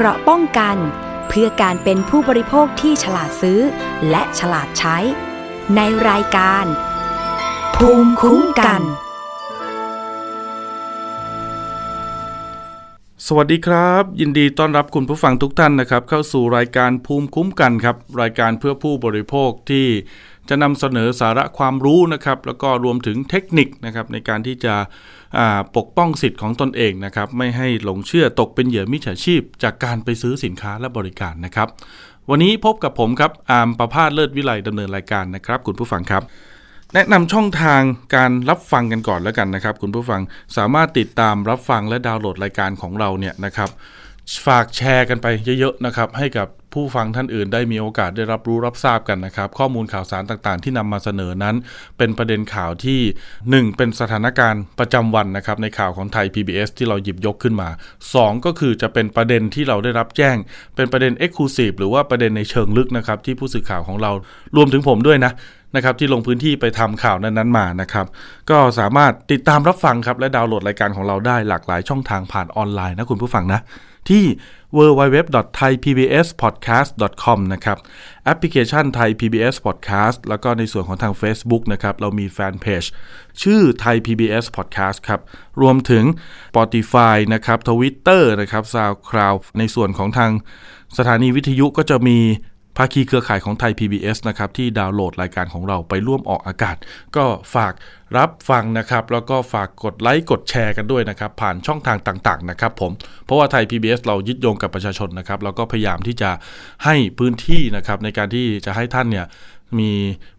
เกราะป้องกัน เพื่อการเป็นผู้บริโภคที่ฉลาดซื้อ และฉลาดใช้ ในรายการ ภูมิคุ้มกัน สวัสดีครับ ยินดีต้อนรับคุณผู้ฟังทุกท่านนะครับ เข้าสู่รายการภูมิคุ้มกันครับ รายการเพื่อผู้บริโภคที่ จะนำเสนอสาระความรู้นะครับแล้วก็รวมถึงเทคนิคนะครับในการที่จะปกป้องสิทธิ์ของตนเองนะครับไม่ให้หลงเชื่อตกเป็นเหยื่อมิจฉาชีพ จากการไปซื้อสินค้าและบริการนะครับ วันนี้พบกับผมครับอามประพาสเลิศวิไลดำเนินรายการนะครับคุณผู้ฟังครับแนะนำช่องทางการรับฟังกันก่อนแล้วกันนะครับ คุณผู้ฟังสามารถติดตามรับฟังและดาวน์โหลดรายการของเราเนี่ยนะครับ ฝากแชร์กันไปเยอะๆนะครับ ให้กับ ผู้ฟังท่านอื่นได้มีโอกาสได้รับรู้รับทราบกันนะครับ ข้อมูลข่าวสารต่างๆ ที่นำมาเสนอนั้น เป็นประเด็นข่าวที่ 1 เป็นสถานการณ์ประจำวันนะครับในข่าวของไทย PBS ที่เราหยิบยกขึ้นมา 2 ก็คือจะเป็นประเด็นที่เราได้รับแจ้ง เป็นประเด็น e x c l u s i v e หรือว่าประเด็นในเชิงลึกนะครับที่ผู้สื่อข่าวของเรารวมถึงผมด้วยนะนะครับที่ลงพื้นที่ไปทำข่าวนั้นๆมานะครับ ก็สามารถติดตามรับฟังครับและดาวน์โหลดรายการของเราได้หลากหลายช่องทางผ่านออนไลน์นะคุณผู้ฟังนะ ที่ www.thaipbspodcast.com นะครับแอปพลิเคชัน Thai PBS Podcast แล้วก็ในส่วนของทาง Facebook นะครับ เรามีแฟนเพจชื่อ Thai PBS Podcast ครับ รวมถึง Spotify นะครับ Twitter นะครับ SoundCloud ในส่วนของทางสถานีวิทยุก็จะมี ภาคีเครือข่ายของไทย PBS นะครับที่ดาวน์โหลดรายการของเราไปร่วมออกอากาศ ก็ฝากรับฟังนะครับ แล้วก็ฝากกดไลค์กดแชร์กันด้วยนะครับ ผ่านช่องทางต่างๆนะครับผมเพราะว่าไทย PBS เรายึดโยงกับประชาชนนะครับเราก็พยายามที่จะให้พื้นที่นะครับในการที่จะให้ท่านเนี่ย มี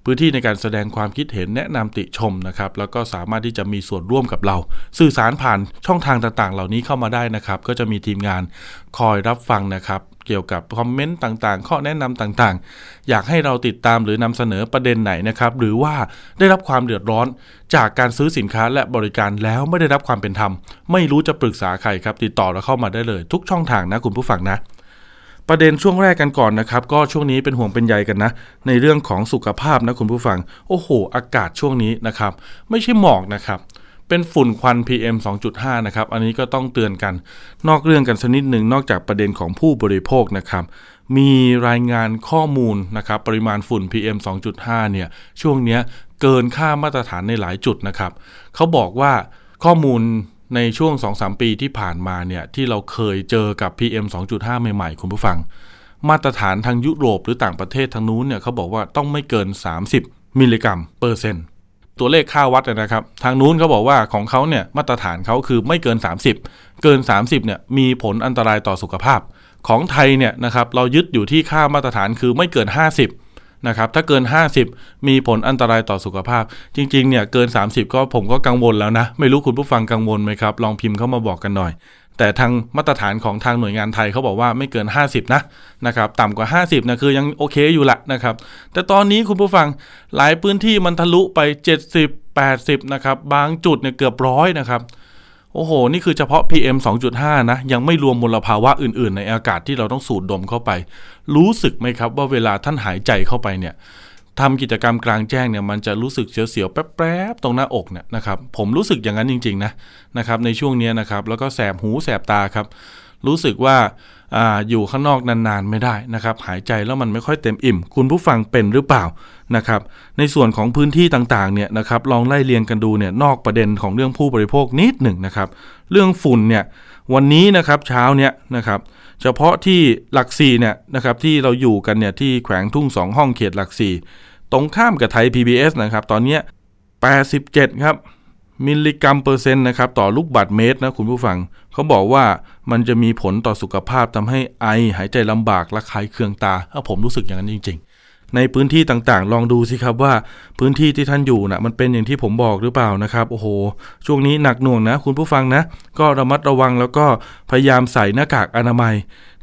พื้นที่ในการแสดงความคิดเห็นแนะนำติชมนะครับ แล้วก็สามารถที่จะมีส่วนร่วมกับเรา สื่อสารผ่านช่องทางต่างๆ เหล่านี้เข้ามาได้นะครับ ก็จะมีทีมงานคอยรับฟังนะครับ เกี่ยวกับคอมเมนต์ต่างๆ ข้อแนะนำต่างๆ อยากให้เราติดตามหรือนำเสนอประเด็นไหนนะครับ หรือว่าได้รับความเดือดร้อนจากการซื้อสินค้าและบริการแล้วไม่ได้รับความเป็นธรรม ไม่รู้จะปรึกษาใครครับ ติดต่อเราเข้ามาได้เลย ทุกช่องทางนะคุณผู้ฟังนะ ประเด็นช่วงแรกกันก่อนนะครับ ก็ช่วงนี้เป็นห่วงเป็นใยกันนะ ในเรื่องของสุขภาพนะคุณผู้ฟัง โอ้โห อากาศช่วงนี้นะครับ ไม่ใช่หมอกนะครับเป็นฝุ่นควัน PM 2.5 นะครับ อันนี้ก็ต้องเตือนกัน นอกเรื่องกันสักนิดหนึ่งนอกจากประเด็นของผู้บริโภคนะครับ มีรายงานข้อมูลนะครับ ปริมาณฝุ่น PM 2.5 เนี่ย ช่วงนี้เกินค่ามาตรฐานในหลายจุดนะครับ เขาบอกว่าข้อมูล ในช่วง 2-3 ปีที่ผ่านมาเนี่ยที่เราเคยเจอกับ PM 2.5 ใหม่ๆ คุณผู้ฟัง มาตรฐานทางยุโรปหรือต่างประเทศทางนู้นเนี่ยเขาบอกว่าต้องไม่เกิน 30 มิลลิกรัมเปอร์เซ็นต์ตัวเลขค่าวัดนะครับ ทางนู้นเขาบอกว่าของเขาเนี่ยมาตรฐานเขาคือไม่เกิน 30 เกิน 30เนี่ยมีผลอันตรายต่อสุขภาพ ของไทยเนี่ยนะครับเรายึดอยู่ที่ค่ามาตรฐานคือไม่เกิน 50 นะครับถ้าเกิน 50 มีผลอันตรายต่อสุขภาพ จริงๆเนี่ยเกิน 30 ก็ผมก็กังวลแล้วนะ ไม่รู้คุณผู้ฟังกังวลไหมครับ ลองพิมพ์เข้ามาบอกกันหน่อย แต่ทางมาตรฐานของทางหน่วยงานไทยเขาบอกว่าไม่เกิน 50 นะนะครับต่ำกว่า 50นะคือยังโอเคอยู่ละนะครับ แต่ตอนนี้คุณผู้ฟังหลายพื้นที่มันทะลุไป 70 80นะครับบางจุดเนี่ยเกือบร้อยนะครับ โอ้โห นี่คือเฉพาะ PM 2.5 นะ ยังไม่รวมมลภาวะอื่น ๆ ในอากาศที่เราต้องสูดดมเข้าไป รู้สึกไหมครับว่าเวลาท่านหายใจเข้าไปเนี่ยทำกิจกรรมกลางแจ้งเนี่ยมันจะรู้สึกเสียวๆแป๊บๆตรงหน้าอกเนี่ยนะครับผมรู้สึกอย่างนั้นจริง ๆ นะนะครับในช่วงนี้นะครับแล้วก็แสบหูแสบตาครับ รู้สึกว่าออยู่ข้างนอกนานๆไม่ได้นะครับ หายใจแล้วมันไม่ค่อยเต็มอิ่ม คุณผู้ฟังเป็นหรือเปล่านะครับ ในส่วนของพื้นที่ต่างๆเนี่ยนะครับ ลองไล่เรียงกันดูเนี่ยนอกประเด็นของเรื่องผู้บริโภคนิดหนึ่งนะครับ เรื่องฝุ่นเนี่ยวันนี้นะครับเช้าเนี่ยนะครับเฉพาะที่หลักสี่เนี่ยนะครับที่เราอยู่กันเนี่ยที่แขวงทุ่งสองห้องเขตหลักสี่ตรงข้ามกับไทย PBS นะครับ ตอนนี้ 87 ครับ มิลลิกรัมเปอร์เซ็นต์นะครับต่อลูกบาศก์เมตรนะคุณผู้ฟังเขาบอกว่ามันจะมีผลต่อสุขภาพทำให้ไอหายใจลำบากระคายเคืองตาถ้าผมรู้สึกอย่างนั้นจริง ๆ ในพื้นที่ต่างๆ ลองดูสิครับว่าพื้นที่ที่ท่านอยู่นะ่ะมันเป็นอย่างที่ผมบอกหรือเปล่านะครับโอ้โห ช่วงนี้หนักหน่วงนะ คุณผู้ฟังนะ ก็ระมัดระวังแล้วก็พยายามใส่หน้ากากอนามัย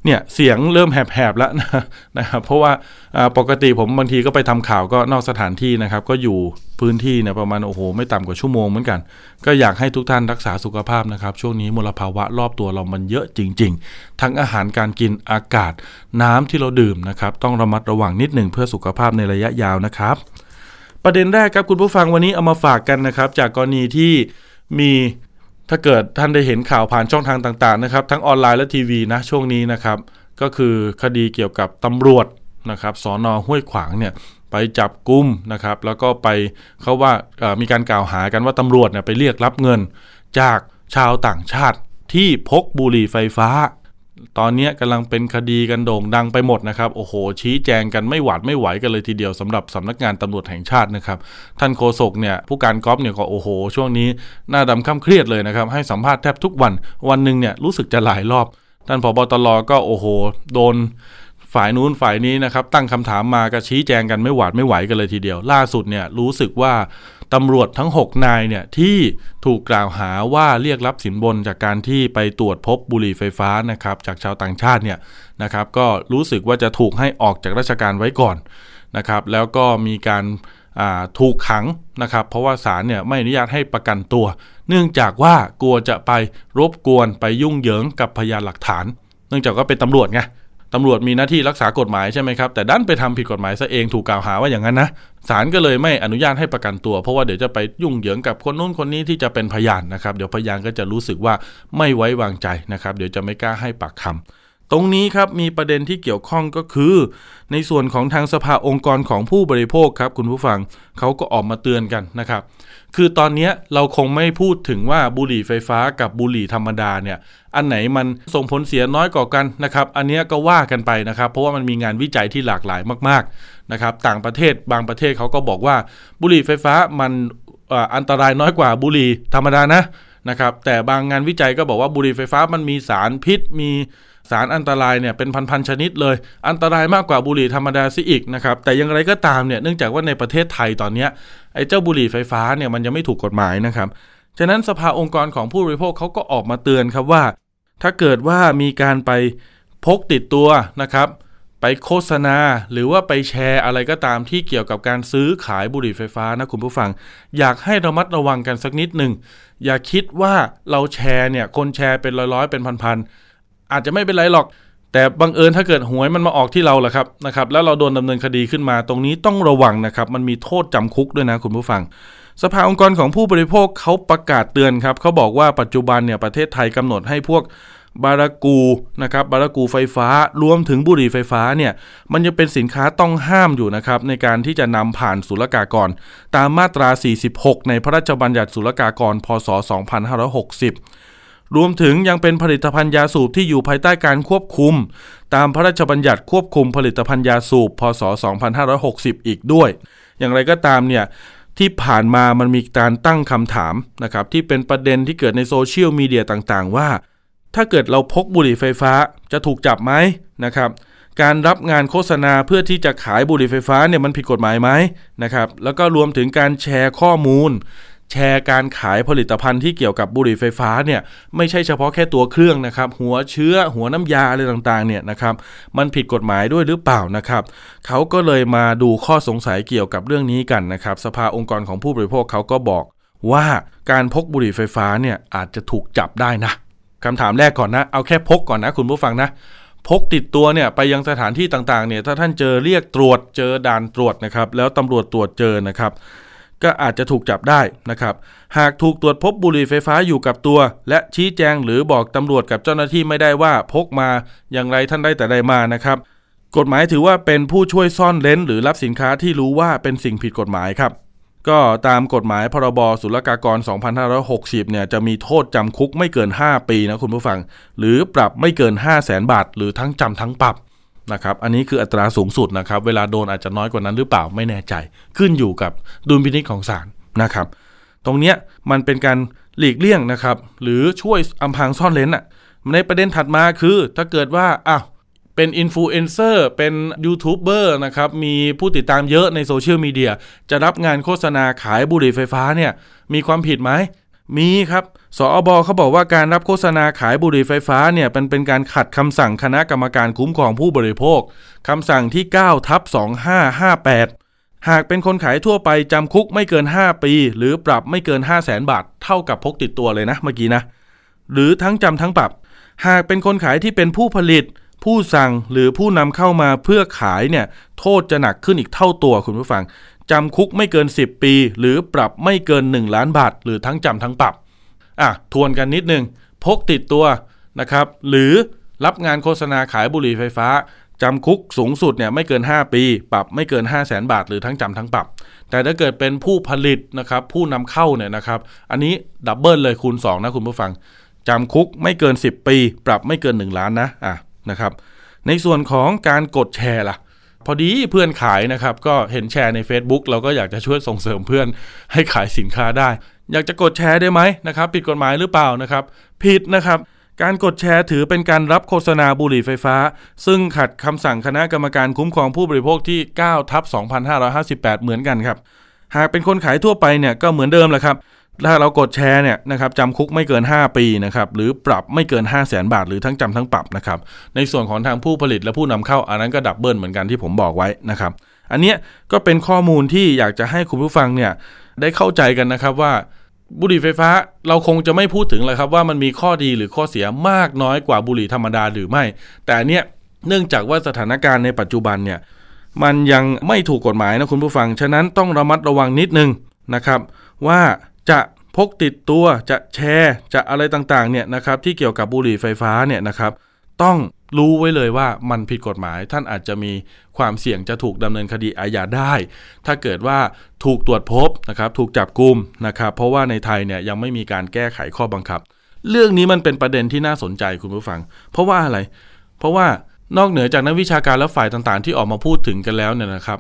เนี่ยเสียงเริ่มแหบๆแล้วนะครับเพราะว่าปกติผมบางทีก็ไปทำข่าวก็นอกสถานที่นะครับ ก็อยู่พื้นที่เนี่ยประมาณโอ้โหไม่ต่ำกว่าชั่วโมงเหมือนกัน ก็อยากให้ทุกท่านรักษาสุขภาพนะครับ ช่วงนี้มลภาวะรอบตัวเรามันเยอะจริง ๆ ทั้งอาหารการกินอากาศน้ำที่เราดื่มนะครับ ต้องระมัดระวังนิดหนึ่งเพื่อสุขภาพในระยะยาวนะครับ ประเด็นแรกครับคุณผู้ฟังวันนี้เอามาฝากกันนะครับ จากกรณีที่มี ถ้าเกิดท่านได้เห็นข่าวผ่านช่องทางต่างๆนะครับ ทั้งออนไลน์และทีวีนะช่วงนี้นะครับ ก็คือคดีเกี่ยวกับตำรวจนะครับสอนอห้วยขวางเนี่ยไปจับกุมนะครับ แล้วก็ไปเขาว่ามีการกล่าวหากันว่าตำรวจเนี่ยไปเรียกรับเงิน จากชาวต่างชาติที่พกบุหรี่ไฟฟ้า ตอนนี้กำลังเป็นคดีกันโด่งดังไปหมดนะครับ โอ้โห ชี้แจงกันไม่หวาดไม่ไหวกันเลยทีเดียวสำหรับสำนักงานตำรวจแห่งชาตินะครับ ท่านโฆษกเนี่ยผู้การก๊อฟเนี่ยก็โอ้โห ช่วงนี้หน้าดำข้ามเครียดเลยนะครับ ให้สัมภาษณ์แทบทุกวัน วันหนึ่งเนี่ยรู้สึกจะหลายรอบ ท่านผบตรก็โอ้โห โดนฝ่ายนู้นฝ่ายนี้นะครับตั้งคำถามมาก็ชี้แจงกันไม่หวาดไม่ไหวกันเลยทีเดียว ล่าสุดเนี่ยรู้สึกว่า ตำรวจทั้ง 6 นายเนี่ยที่ถูกกล่าวหาว่าเรียกรับสินบนจากการที่ไปตรวจพบบุหรี่ไฟฟ้านะครับจากชาวต่างชาติเนี่ยนะครับก็รู้สึกว่าจะถูกให้ออกจากราชการไว้ก่อนนะครับแล้วก็มีการถูกขังนะครับเพราะว่าศาลเนี่ยไม่อนุญาตให้ประกันตัว เนื่องจากว่ากลัวจะไปรบกวนไปยุ่งเหยิงกับพยานหลักฐาน เนื่องจากว่าเป็นตำรวจไง ตำรวจมีหน้าที่รักษากฎหมายใช่ไหมครับแต่ดันไปทำผิดกฎหมายซะเองถูกกล่าวหาว่าอย่างนั้นนะศาลก็เลยไม่อนุญาตให้ประกันตัว เพราะว่าเดี๋ยวจะไปยุ่งเหยิงกับคนนู้นคนนี้ที่จะเป็นพยานนะครับ เดี๋ยวพยานก็จะรู้สึกว่าไม่ไว้วางใจนะครับ เดี๋ยวจะไม่กล้าให้ปากคำตรงนี้ครับมีประเด็นที่เกี่ยวข้องก็คือ ในส่วนของทางสภาองค์กรของผู้บริโภคครับคุณผู้ฟังเขาก็ออกมาเตือนกันนะครับ คือตอนนี้เราคงไม่พูดถึงว่าบุหรี่ไฟฟ้ากับบุหรี่ธรรมดาเนี่ยอันไหนมันส่งผลเสียน้อยกว่ากันนะครับอันนี้ก็ว่ากันไปนะครับ เพราะว่ามันมีงานวิจัยที่หลากหลายมากๆนะครับต่างประเทศบางประเทศเขาก็บอกว่าบุหรี่ไฟฟ้ามันอันตรายน้อยกว่าบุหรี่ธรรมดานะนะครับแต่บางงานวิจัยก็บอกว่าบุหรี่ไฟฟ้ามันมีสารพิษมี สารอันตรายเนี่ยเป็นพันๆชนิดเลย อันตรายมากกว่าบุหรี่ธรรมดาซิอีกนะครับแต่อย่างไรก็ตามเนี่ยเนื่องจากว่าในประเทศไทยตอนนี้ไอ้เจ้าบุหรี่ไฟฟ้าเนี่ยมันยังไม่ถูกกฎหมายนะครับฉะนั้นสภาองค์กรของผู้บริโภคเขาก็ออกมาเตือนครับว่า ถ้าเกิดว่ามีการไปพกติดตัวนะครับไปโฆษณาหรือว่าไปแชร์อะไรก็ตามที่เกี่ยวกับการซื้อขายบุหรี่ไฟฟ้านะคุณผู้ฟัง อยากให้ระมัดระวังกันสักนิดหนึ่งอย่าคิดว่าเราแชร์เนี่ยคนแชร์เป็นร้อยๆเป็นพันๆ อาจจะไม่เป็นไรหรอกแต่บังเอิญถ้าเกิดหวยมันมาออกที่เราแหละครับนะครับแล้วเราโดนดำเนินคดีขึ้นมาตรงนี้ต้องระวังนะครับมันมีโทษจำคุกด้วยนะคุณผู้ฟัง สภาองค์กรของผู้บริโภคเขาประกาศเตือนครับเขาบอกว่าปัจจุบันเนี่ยประเทศไทยกำหนดให้พวกบารากูนะครับบารากูไฟฟ้ารวมถึงบุหรี่ไฟฟ้าเนี่ยมันจะเป็นสินค้าต้องห้ามอยู่นะครับในการที่จะนำผ่านศุลกากร ตามมาตรา 46 ในพระราชบัญญัติศุลกากร พศ 2560 รวมถึงยังเป็นผลิตภัณฑ์ยาสูบที่อยู่ภายใต้การควบคุม ตามพระราชบัญญัติควบคุมผลิตภัณฑ์ยาสูบ พศ 2560 อีกด้วย อย่างไรก็ตามเนี่ยที่ผ่านมามันมีการตั้งคำถามนะครับที่เป็นประเด็นที่เกิดในโซเชียลมีเดียต่างๆ ว่า ถ้าเกิดเราพกบุหรี่ไฟฟ้าจะถูกจับไหมนะครับการรับงานโฆษณาเพื่อที่จะขายบุหรี่ไฟฟ้าเนี่ยมันผิดกฎหมายไหมนะครับแล้วก็รวมถึงการแชร์ข้อมูล แชร์การขายผลิตภัณฑ์ที่เกี่ยวกับบุหรี่ไฟฟ้าเนี่ยไม่ใช่เฉพาะแค่ตัวเครื่องนะครับ หัวเชื้อหัวน้ำยาอะไรต่างๆเนี่ยนะครับมันผิดกฎหมายด้วยหรือเปล่านะครับเขาก็เลยมาดูข้อสงสัยเกี่ยวกับเรื่องนี้กันนะครับสภาองค์กรของผู้บริโภคเขาก็บอกว่าการพกบุหรี่ไฟฟ้าเนี่ยอาจจะถูกจับได้นะคำถามแรกก่อนนะ เอาแค่พกก่อนนะคุณผู้ฟังนะ พกติดตัวเนี่ยไปยังสถานที่ต่างๆเนี่ยถ้าท่านเจอเรียกตรวจเจอด่านตรวจนะครับแล้วตำรวจตรวจเจอนะครับ ก็อาจจะถูกจับได้นะครับ หากถูกตรวจพบบุหรี่ไฟฟ้าอยู่กับตัว และชี้แจงหรือบอกตำรวจกับเจ้าหน้าที่ไม่ได้ว่าพกมาอย่างไรท่านได้แต่ใดมานะครับกฎหมายถือว่าเป็นผู้ช่วยซ่อนเลนหรือรับสินค้าที่รู้ว่าเป็นสิ่งผิดกฎหมายครับ ก็ตามกฎหมายพรบศุลกากร 2560 เนี่ยจะมีโทษจำคุกไม่เกิน 5 ปีนะคุณผู้ฟัง หรือปรับไม่เกิน 5 0 0แสนบาท หรือทั้งจำทั้งปรับ นะครับอันนี้คืออัตราสูงสุดนะครับเวลาโดนอาจจะน้อยกว่านั้นหรือเปล่าไม่แน่ใจ ขึ้นอยู่กับดุลพินิจของศาลนะครับ ตรงเนี้ยมันเป็นการหลีกเลี่ยงนะครับ หรือช่วยอำพรางซ่อนเลนอะในประเด็นถัดมาคือถ้าเกิดว่าอ้าวเป็นอินฟลูเอนเซอร์เป็นยูทูบเบอร์นะครับมีผู้ติดตามเยอะในโซเชียลมีเดียจะรับงานโฆษณาขายบุหรี่ไฟฟ้าเนี่ยมีความผิดไหม มีครับ สอบเขาบอกว่าการรับโฆษณาขายบุหรี่ไฟฟ้าเนี่ยเป็นเป็นการขัดคำสั่งคณะกรรมการคุ้มครองผู้บริโภคคำสั่งที่9ทับ2558 หากเป็นคนขายทั่วไปจำคุกไม่เกิน 5 ปี หรือปรับไม่เกิน 5 0 0แสนบาท เท่ากับพกติดตัวเลยนะเมื่อกี้นะ หรือทั้งจำทั้งปรับ หากเป็นคนขายที่เป็นผู้ผลิต ผู้สั่งหรือผู้นำเข้ามาเพื่อขายเนี่ยโทษจะหนักขึ้นอีกเท่าตัวคุณผู้ฟัง จำคุกไม่เกิน 10 ปี หรือปรับไม่เกิน 1 ล้านบาท หรือทั้งจำทั้งปรับ อะ ทวนกันนิดนึง พกติดตัวนะครับ หรือรับงานโฆษณาขายบุหรี่ไฟฟ้าจำคุกสูงสุดเนี่ยไม่เกิน 5 ปี ปรับไม่เกิน 5 0 0แสนบาท หรือทั้งจำทั้งปรับ แต่ถ้าเกิดเป็นผู้ผลิตนะครับ ผู้นำเข้าเนี่ยนะครับ อันนี้ double เลยคูณ 2 นะคุณผู้ฟังจำคุกไม่เกิน 10 ปี ปรับไม่เกิน 1 ล้านนะอะนะครับ ในส่วนของการกดแชร์ล่ะ พอดีเพื่อนขายนะครับ ก็เห็นแชร์ใน Facebook เราก็อยากจะช่วยส่งเสริมเพื่อนให้ขายสินค้าได้ อยากจะกดแชร์ได้ไหมนะครับผิดกฎหมายหรือเปล่านะครับ ผิดนะครับ การกดแชร์ถือเป็นการรับโฆษณาบุหรี่ไฟฟ้า ซึ่งขัดคำสั่งคณะกรรมการคุ้มครองผู้บริโภคที่9ทับ2558 เหมือนกันครับ หากเป็นคนขายทั่วไปเนี่ยก็เหมือนเดิมแหละครับ ถ้าเรากดแชร์เนี่ยนะครับจำคุกไม่เกิน 5 ปีนะครับหรือปรับไม่เกิน 5 0 0แสนบาท หรือทั้งจำทั้งปรับนะครับในส่วนของทางผู้ผลิตและผู้นำเข้าอันนั้นก็ double เหมือนกันที่ผมบอกไว้นะครับอันเนี้ยก็เป็นข้อมูลที่อยากจะให้คุณผู้ฟังเนี่ยได้เข้าใจกันนะครับว่าบุหรี่ไฟฟ้าเราคงจะไม่พูดถึงเลยครับว่ามันมีข้อดีหรือข้อเสียมากน้อยกว่าบุหรี่ธรรมดาหรือไม่ แต่เนี้ยเนื่องจากว่าสถานการณ์ในปัจจุบันเนี่ยมันยังไม่ถูกกฎหมายนะคุณผู้ฟัง ฉะนั้นต้องระมัดระวังนิดนึงนะครับว่า จะพกติดตัวจะแชร์จะอะไรต่างๆเนี่ยนะครับที่เกี่ยวกับบุหรี่ไฟฟ้าเนี่ยนะครับต้องรู้ไว้เลยว่ามันผิดกฎหมาย ท่านอาจจะมีความเสี่ยงจะถูกดำเนินคดีอาญาได้ ถ้าเกิดว่าถูกตรวจพบนะครับถูกจับกลุมนะครับเพราะว่าในไทยเนี่ยยังไม่มีการแก้ไขข้อบังคับ เรื่องนี้มันเป็นประเด็นที่น่าสนใจคุณผู้ฟัง เพราะว่าอะไร เพราะว่านอกเหนือจากนักวิชาการและฝ่ายต่างๆ ที่ออกมาพูดถึงกันแล้วเนี่ยนะครับ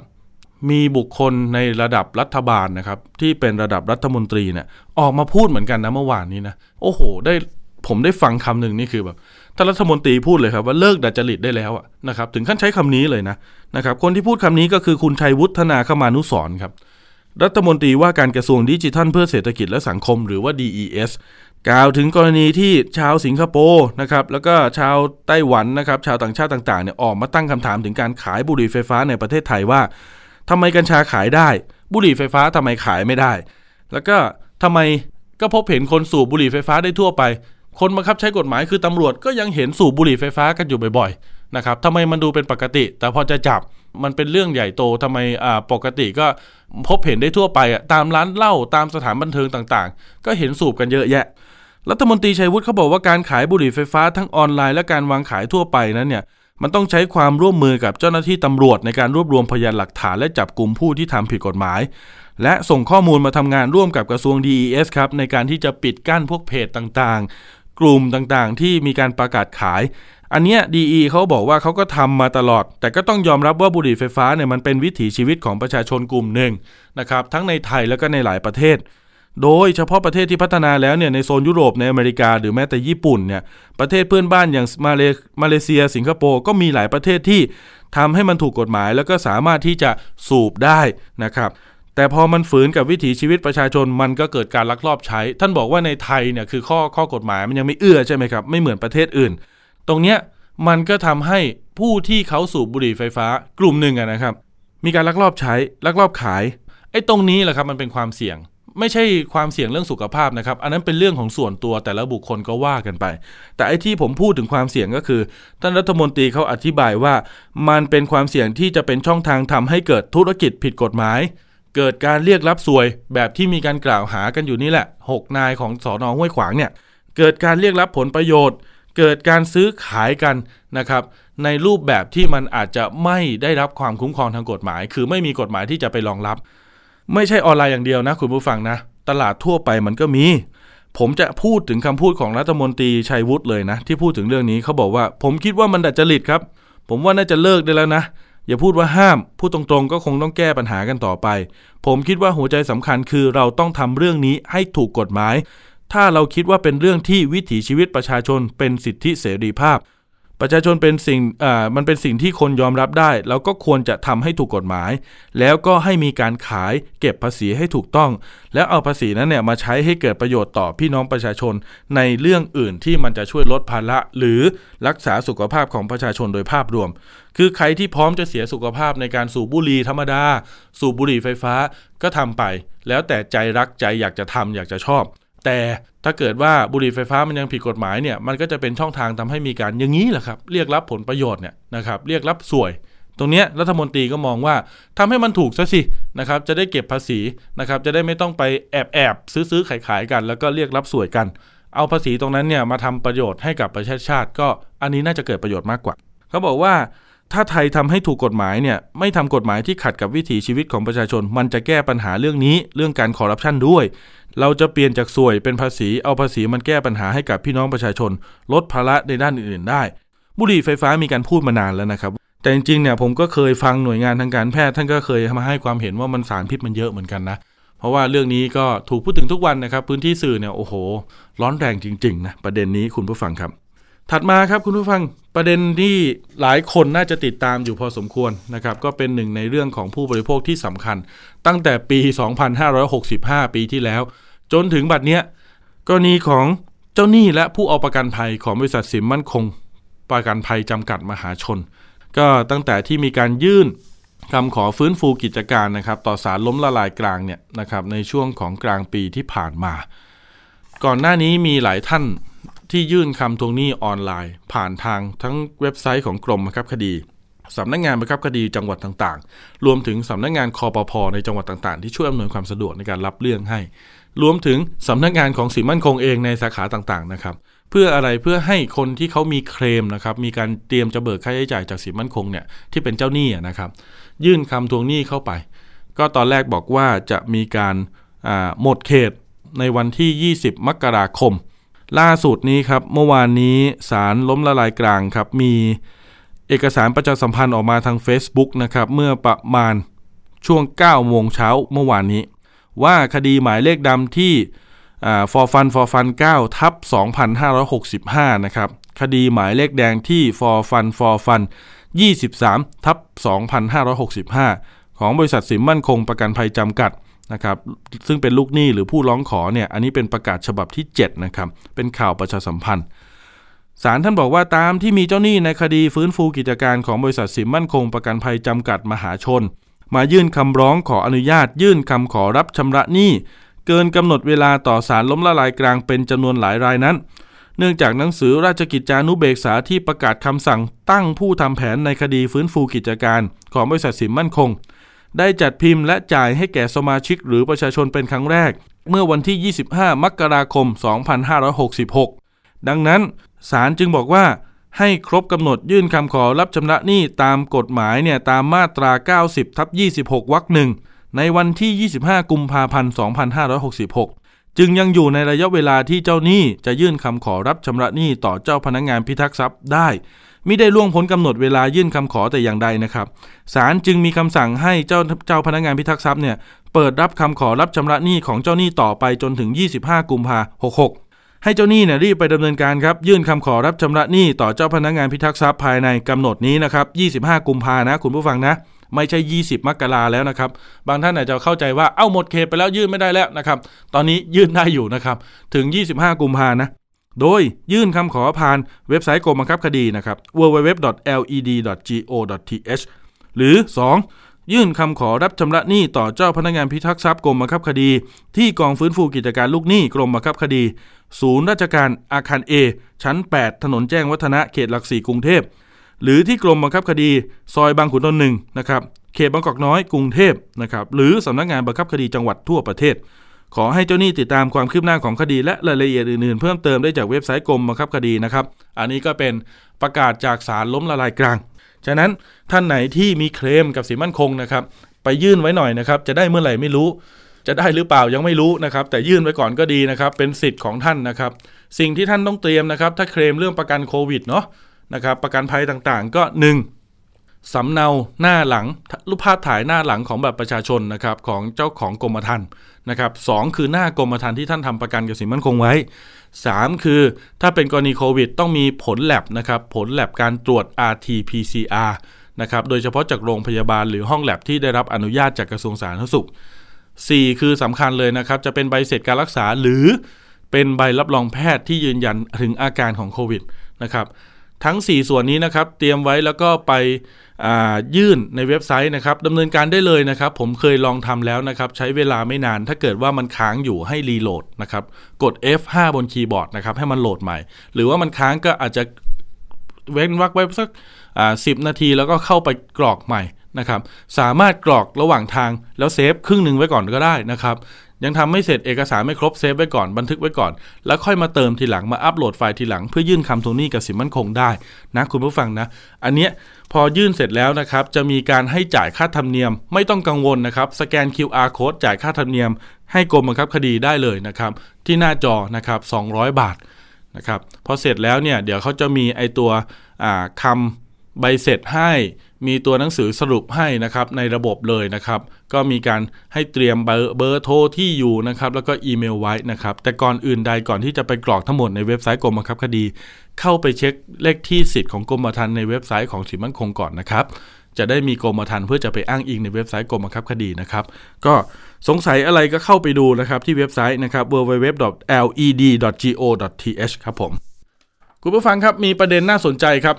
มีบุคคลในระดับรัฐบาลนะครับ ที่เป็นระดับรัฐมนตรีเนี่ยออกมาพูดเหมือนกันนะเมื่อวานนี้นะโอ้โห ได้ผมได้ฟังคำหนึ่งนี่คือแบบท่านรัฐมนตรีพูดเลยครับว่าเลิกดัดจริตได้แล้วนะครับถึงขั้นใช้คำนี้เลยนะนะครับคนที่พูดคำนี้ก็คือคุณชัยวุฒนาขมานุสรครับรัฐมนตรีว่าการกระทรวงดิจิทัลเพื่อเศรษฐกิจและสังคมหรือว่า DES กล่าวถึงกรณีที่ชาวสิงคโปร์นะครับแล้วก็ชาวไต้หวันนะครับชาวต่างชาติต่างๆเนี่ยออกมาตั้งคำถามถึงการขายบุหรี่ไฟฟ้าในประเทศไทยว่า ทำไมกัญชาขายได้ บุหรี่ไฟฟ้าทำไมขายไม่ได้ แล้วก็ทำไมก็พบเห็นคนสูบบุหรี่ไฟฟ้าได้ทั่วไป คนบังคับใช้กฎหมายคือตำรวจก็ยังเห็นสูบบุหรี่ไฟฟ้ากันอยู่บ่อยๆนะครับทำไมมันดูเป็นปกติ แต่พอจะจับมันเป็นเรื่องใหญ่โตทำไมอ่าปกติก็พบเห็นได้ทั่วไปอะตามร้านเหล้าตามสถานบันเทิงต่างๆ ก็เห็นสูบกันเยอะแยะ รัฐมนตรีชัยวุฒิเขาบอกว่าการขายบุหรี่ไฟฟ้าทั้งออนไลน์และการวางขายทั่วไปนั้นเนี่ย มันต้องใช้ความร่วมมือกับเจ้าหน้าที่ตำรวจในการรวบรวมพยานหลักฐานและจับกลุ่มผู้ที่ทำผิดกฎหมาย และส่งข้อมูลมาทำงานร่วมกับกระทรวง DES ครับในการที่จะปิดกั้นพวกเพจต่างๆ กลุ่มต่างๆ ที่มีการประกาศขาย อันเนี้ย DE เขาบอกว่าเขาก็ทำมาตลอด แต่ก็ต้องยอมรับว่าบุหรี่ไฟฟ้าเนี่ยมันเป็นวิถีชีวิตของประชาชนกลุ่มหนึ่งนะครับทั้งในไทยแล้วก็ในหลายประเทศ โดยเฉพาะประเทศที่พัฒนาแล้วเนี่ยในโซนยุโรปในอเมริกาหรือแม้แต่ญี่ปุ่นเนี่ยประเทศเพื่อนบ้านอย่างมาเลมาเลเซีย สิงคโปร์ก็มีหลายประเทศที่ทำให้มันถูกกฎหมาย แล้วก็สามารถที่จะสูบได้นะครับแต่พอมันฝืนกับวิถีชีวิตประชาชนมันก็เกิดการลักลอบใช้ ท่านบอกว่าในไทยเนี่ยคือข้อข้อกฎหมายมันยังไม่เอื้อใช่ไหมครับไม่เหมือนประเทศอื่น ตรงเนี้ยมันก็ทำให้ผู้ที่เขาสูบบุหรี่ไฟฟ้ากลุ่มหนึ่งะนะครับ มีการลักลอบใช้ลักลอบขายไอ้ตรงนี้แหละครับมันเป็นความเสี่ยง ไม่ใช่ความเสี่ยงเรื่องสุขภาพนะครับ อันนั้นเป็นเรื่องของส่วนตัวแต่ละบุคคลก็ว่ากันไป แต่ไอ้ที่ผมพูดถึงความเสี่ยงก็คือ ท่านรัฐมนตรีเขาอธิบายว่า มันเป็นความเสี่ยงที่จะเป็นช่องทางทำให้เกิดธุรกิจผิดกฎหมาย เกิดการเรียกรับสวยแบบที่มีการกล่าวหากันอยู่นี่แหละ 6 นายของสอนอห้วยขวางเนี่ย เกิดการเรียกรับผลประโยชน์ เกิดการซื้อขายกันนะครับ ในรูปแบบที่มันอาจจะไม่ได้รับความคุ้มครองทางกฎหมาย คือไม่มีกฎหมายที่จะไปรองรับ ไม่ใช่ออนไลน์อย่างเดียวนะคุณผู้ฟังนะ ตลาดทั่วไปมันก็มี ผมจะพูดถึงคำพูดของรัฐมนตรีชัยวุฒิเลยนะ ที่พูดถึงเรื่องนี้เขาบอกว่า ผมคิดว่ามันดัดจริตครับ ผมว่าน่าจะเลิกได้แล้วนะ อย่าพูดว่าห้าม พูดตรงๆ ก็คงต้องแก้ปัญหากันต่อไป ผมคิดว่าหัวใจสำคัญคือเราต้องทำเรื่องนี้ให้ถูกกฎหมาย ถ้าเราคิดว่าเป็นเรื่องที่วิถีชีวิตประชาชนเป็นสิทธิเสรีภาพ ประชาชนเป็นสิ่งอ่ามันเป็นสิ่งที่คนยอมรับได้ แล้วก็ควรจะทำให้ถูกกฎหมาย แล้วก็ให้มีการขายเก็บภาษีให้ถูกต้อง แล้วเอาภาษีนั้นเนี่ยมาใช้ให้เกิดประโยชน์ต่อพี่น้องประชาชนในเรื่องอื่นที่มันจะช่วยลดภาระ หรือรักษาสุขภาพของประชาชนโดยภาพรวม คือใครที่พร้อมจะเสียสุขภาพในการสูบบุหรี่ธรรมดา สูบบุหรี่ไฟฟ้าก็ทำไป แล้วแต่ใจรักใจอยากจะทำอยากจะชอบ แต่ถ้าเกิดว่าบุหรี่ไฟฟ้ามันยังผิดกฎหมายเนี่ยมันก็จะเป็นช่องทางทำให้มีการอย่างนี้แหละครับเรียกรับผลประโยชน์เนี่ยนะครับเรียกรับสวย ตรงนี้รัฐมนตรีก็มองว่าทำให้มันถูกซะสินะครับจะได้เก็บภาษีนะครับจะได้ไม่ต้องไปแอบแอบซื้อซื้อขายขายกัน แล้วก็เรียกรับสวยกัน เอาภาษีตรงนั้นเนี่ยมาทำประโยชน์ให้กับประชาชาติ ก็อันนี้น่าจะเกิดประโยชน์มากกว่า เขาบอกว่า ถ้าไทยทำให้ถูกกฎหมายเนี่ยไม่ทำกฎหมายที่ขัดกับวิถีชีวิตของประชาชน มันจะแก้ปัญหาเรื่องนี้เรื่องการคอร์รัปชันด้วย เราจะเปลี่ยนจากสวยเป็นภาษีเอาภาษีมันแก้ปัญหาให้กับพี่น้องประชาชน ลดภาระในด้านอื่นๆได้ บุหรี่ไฟฟ้ามีการพูดมานานแล้วนะครับ แต่จริงๆเนี่ยผมก็เคยฟังหน่วยงานทางการแพทย์ท่านก็เคยมาให้ความเห็นว่ามันสารพิษมันเยอะเหมือนกันนะเพราะว่าเรื่องนี้ก็ถูกพูดถึงทุกวันนะครับ พื้นที่สื่อเนี่ยโอ้โห ร้อนแรงจริงๆนะประเด็นนี้คุณผู้ฟังครับ ถัดมาครับคุณผู้ฟังประเด็นที่หลายคนน่าจะติดตามอยู่พอสมควรนะครับ ก็เป็นหนึ่งในเรื่องของผู้บริโภคที่สำคัญ ตั้งแต่ปี 2565 ปีที่แล้ว จนถึงบัดเนี้ยกรณีของเจ้าหนี้และผู้เอาประกันภัยของบริษัทสินมั่นคง ประกันภัยจำกัดมหาชน ก็ตั้งแต่ที่มีการยื่นคำขอฟื้นฟูกิจการนะครับต่อสารล้มละลายกลางเนี่ยนะครับในช่วงของกลางปีที่ผ่านมา ก่อนหน้านี้มีหลายท่าน ที่ยื่นคำทวงหนี้ออนไลน์ ผ่านทางทั้งเว็บไซต์ของกรมบังคับคดีสำนักงงานบังคับคดีจังหวัดต่างๆ รวมถึงสำนักงงานคอปพอในจังหวัดต่างๆ ที่ช่วยอำนวยความสะดวกในการรับเรื่องให้ รวมถึงสำนักงานของสินมั่นคงเองในสาขาต่างๆนะครับเพื่ออะไรเพื่อให้คนที่เขามีเคลมนะครับมีการเตรียมจะเบิกค่าใช้จ่ายจากสินมั่นคงเนี่ยที่เป็นเจ้าหนี้นะครับยื่นคำทวงหนี้เข้าไป ก็ตอนแรกบอกว่าจะมีการหมดเขตในวันที่ 20 มกราคม ล่าสุดนี้ครับเมื่อวานนี้ศาลล้มละลายกลางครับมีเอกสารประชาสัมพันธ์ออกมาทาง Facebook นะครับเมื่อประมาณช่วง 9 โมงเช้าเมื่อวานนี้ ว่าคดีหมายเลขดำที่ฟอร์ฟันฟอร์ฟัน9ทับ2565 นะครับ คดีหมายเลขแดงที่ฟอร์ฟันฟอร์ฟัน23ทับ2565 ของบริษัทสินมั่นคงประกันภัยจำกัด นะครับซึ่งเป็นลูกหนี้หรือผู้ร้องขอเนี่ยอันนี้เป็นประกาศฉบับที่7นะครับเป็นข่าวประชาสัมพันธ์ศาลท่านบอกว่าตามที่มีเจ้าหนี้ในคดีฟื้นฟูกิจการของบริษัทสิมมั่นคงประกันภัยจำกัดมหาชน มายื่นคำร้องขออนุญาต ยื่นคำขอรับชำระหนี้ เกินกำหนดเวลาต่อศาลล้มละลายกลางเป็นจำนวนหลายรายนั้น เนื่องจากหนังสือราชกิจจานุเบกษาที่ประกาศคำสั่งตั้งผู้ทำแผนในคดีฟื้นฟูกิจการของบริษัทสิมมั่นคง ได้จัดพิมพ์และจ่ายให้แก่สมาชิกหรือประชาชนเป็นครั้งแรก เมื่อวันที่ 25 มกราคม 2566 ดังนั้นศาลจึงบอกว่าให้ครบกำหนดยื่นคำขอรับชำระหนี้ตามกฎหมายเนี่ยตามมาตรา 90ทับ26วรรคหนึ่งในวันที่ 25 กุมภาพันธ์ 2566 จึงยังอยู่ในระยะเวลาที่เจ้าหนี้จะยื่นคำขอรับชำระหนี้ต่อเจ้าพนักงงานพิทักษ์ทรัพย์ได้ ม่ได้ล่วงพ้นกำหนดเวลายื่นคำขอแต่อย่างใดนะครับศาลจึงมีคำสั่งให้เจ้าเจ้าพนักงานพิทักษ์ทรัพย์เนี่ยเปิดรับคำขอรับชำระหนี้ของเจ้าหนี้ต่อไปจนถึง 25 กุมภาพันธ์66ให้เจ้าหนี้เนี่ยรีบไปดำเนินการครับยื่นคำขอรับชำระหนี้ต่อเจ้าพนักงานพิทักษ์ทรัพย์ภายในกำหนดนี้นะครับ 25 กุมภานะ คุณผู้ฟังนะ ไม่ใช่ 20 มกราแล้วนะครับ บางท่านอาจจะเข้าใจว่าเอ้าหมดเขตไปแล้วยื่นไม่ได้แล้วนะครับ ตอนนี้ยื่นได้อยู่นะครับ ถึง 25 กุมภานะ โดยยื่นคำขอผ่านเว็บไซต์กรมบังคับคดีนะครับ www.led.go.th หรือ 2. ยื่นคำขอรับชำระหนี้ต่อเจ้าพนักงานพิทักษ์ทรัพย์กรมบังคับคดี ที่กองฟื้นฟูกิจการลูกหนี้กรมบังคับคดี ศูนย์ราชการอาคาร A ชั้น 8 ถนนแจ้งวัฒนะเขตหลักสี่กรุงเทพหรือที่กรมบังคับคดี ซอยบางขุนนนท์หนึ่งนะครับเขตบางกอกน้อยกรุงเทพนะครับหรือสำนักงานบังคับคดีจังหวัดทั่วประเทศ ขอให้เจ้าหนี้ติดตามความคืบหน้าของคดีและรายละเอียดอื่นๆ เพิ่มเติมได้จากเว็บไซต์กรมบังคับคดีนะครับ อันนี้ก็เป็นประกาศจากศาลล้มละลายกลาง ฉะนั้นท่านไหนที่มีเคลมกับสินมั่นคงนะครับ ไปยื่นไว้หน่อยนะครับ จะได้เมื่อไหร่ไม่รู้ จะได้หรือเปล่ายังไม่รู้นะครับ แต่ยื่นไว้ก่อนก็ดีนะครับ เป็นสิทธิ์ของท่านนะครับ สิ่งที่ท่านต้องเตรียมนะครับ ถ้าเคลมเรื่องประกันโควิดเนาะนะครับ ประกันภัยต่างๆ ก็ 1สำเนาหน้าหลังรูปภาพถ่ายหน้าหลังของแบบประชาชนนะครับของเจ้าของกรมธรรม์ นะครับสคือหน้ากรมธรรม์ที่ท่านทำประกันกับสินมั่นคงไว้ 3 คือถ้าเป็นกรณีโควิด ต้องมีผลแลบนะครับผลแลบการตรวจ RT-PCR นะครับโดยเฉพาะจากโรงพยาบาลหรือห้องแลบที่ได้รับอนุญาตจากกระทรวงสาธารณสุข 4 คือสำคัญเลยนะครับ จะเป็นใบเสร็จการรักษาหรือเป็นใบรับรองแพทย์ที่ยืนยันถึงอาการของโควิดนะครับทั้ง 4 ส่วนนี้นะครับ เตรียมไว้แล้วก็ไป ยื่นในเว็บไซต์นะครับดำเนินการได้เลยนะครับ ผมเคยลองทำแล้วนะครับ ใช้เวลาไม่นาน ถ้าเกิดว่ามันค้างอยู่ให้รีโหลดนะครับ กด F5 บนคีย์บอร์ดนะครับ ให้มันโหลดใหม่ หรือว่ามันค้างก็อาจจะเว้นวักไว้สักสินาทีแล้วก็เข้าไปกรอกใหม่นะครับ สามารถกรอกระหว่างทางแล้ว save ครึ่งหนึ่งไว้ก่อนก็ได้นะครับ ยังทำไม่เสร็จเอกสารไม่ครบ save ไว้ก่อนบันทึกไว้ก่อน แล้วค่อยมาเติมทีหลังมาอัปโหลดไฟล์ทีหลัง เพื่อยื่นคำทวงหนี้กับสินมั่นคงได้นะคุณผู้ฟังนะ อันเนี้ยพอยื่นเสร็จแล้วนะครับ จะมีการให้จ่ายค่าธรรมเนียม ไม่ต้องกังวลนะครับสแกน QR code จ่ายค่าธรรมเนียม ให้กรมบังคับคดีได้เลยนะครับ ที่หน้าจอนะครับ200 บาทนะครับพอเสร็จแล้วเนี่ยเดี๋ยวเขาจะมีไอตัวคำ ใบเสร็จให้มีตัวหนังสือสรุปให้นะครับในระบบเลยนะครับ ก็มีการให้เตรียมเบอร์เบอร์โทรที่อยู่นะครับแล้วก็อีเมลไว้นะครับ แต่ก่อนอื่นใดก่อนที่จะไปกรอกทั้งหมดในเว็บไซต์กรมบังคับคดี เข้าไปเช็คเลขที่สิทธิ์ของกรมธรรม์ในเว็บไซต์ของสินมั่นคงก่อนนะครับ จะได้มีกรมธรรม์เพื่อจะไปอ้างอิงในเว็บไซต์กรมบังคับคดีนะครับ ก็สงสัยอะไรก็เข้าไปดูนะครับที่เว็บไซต์นะครับ www.led.go.th ครับผมคุณผู้ฟังครับมีประเด็นน่าสนใจครับ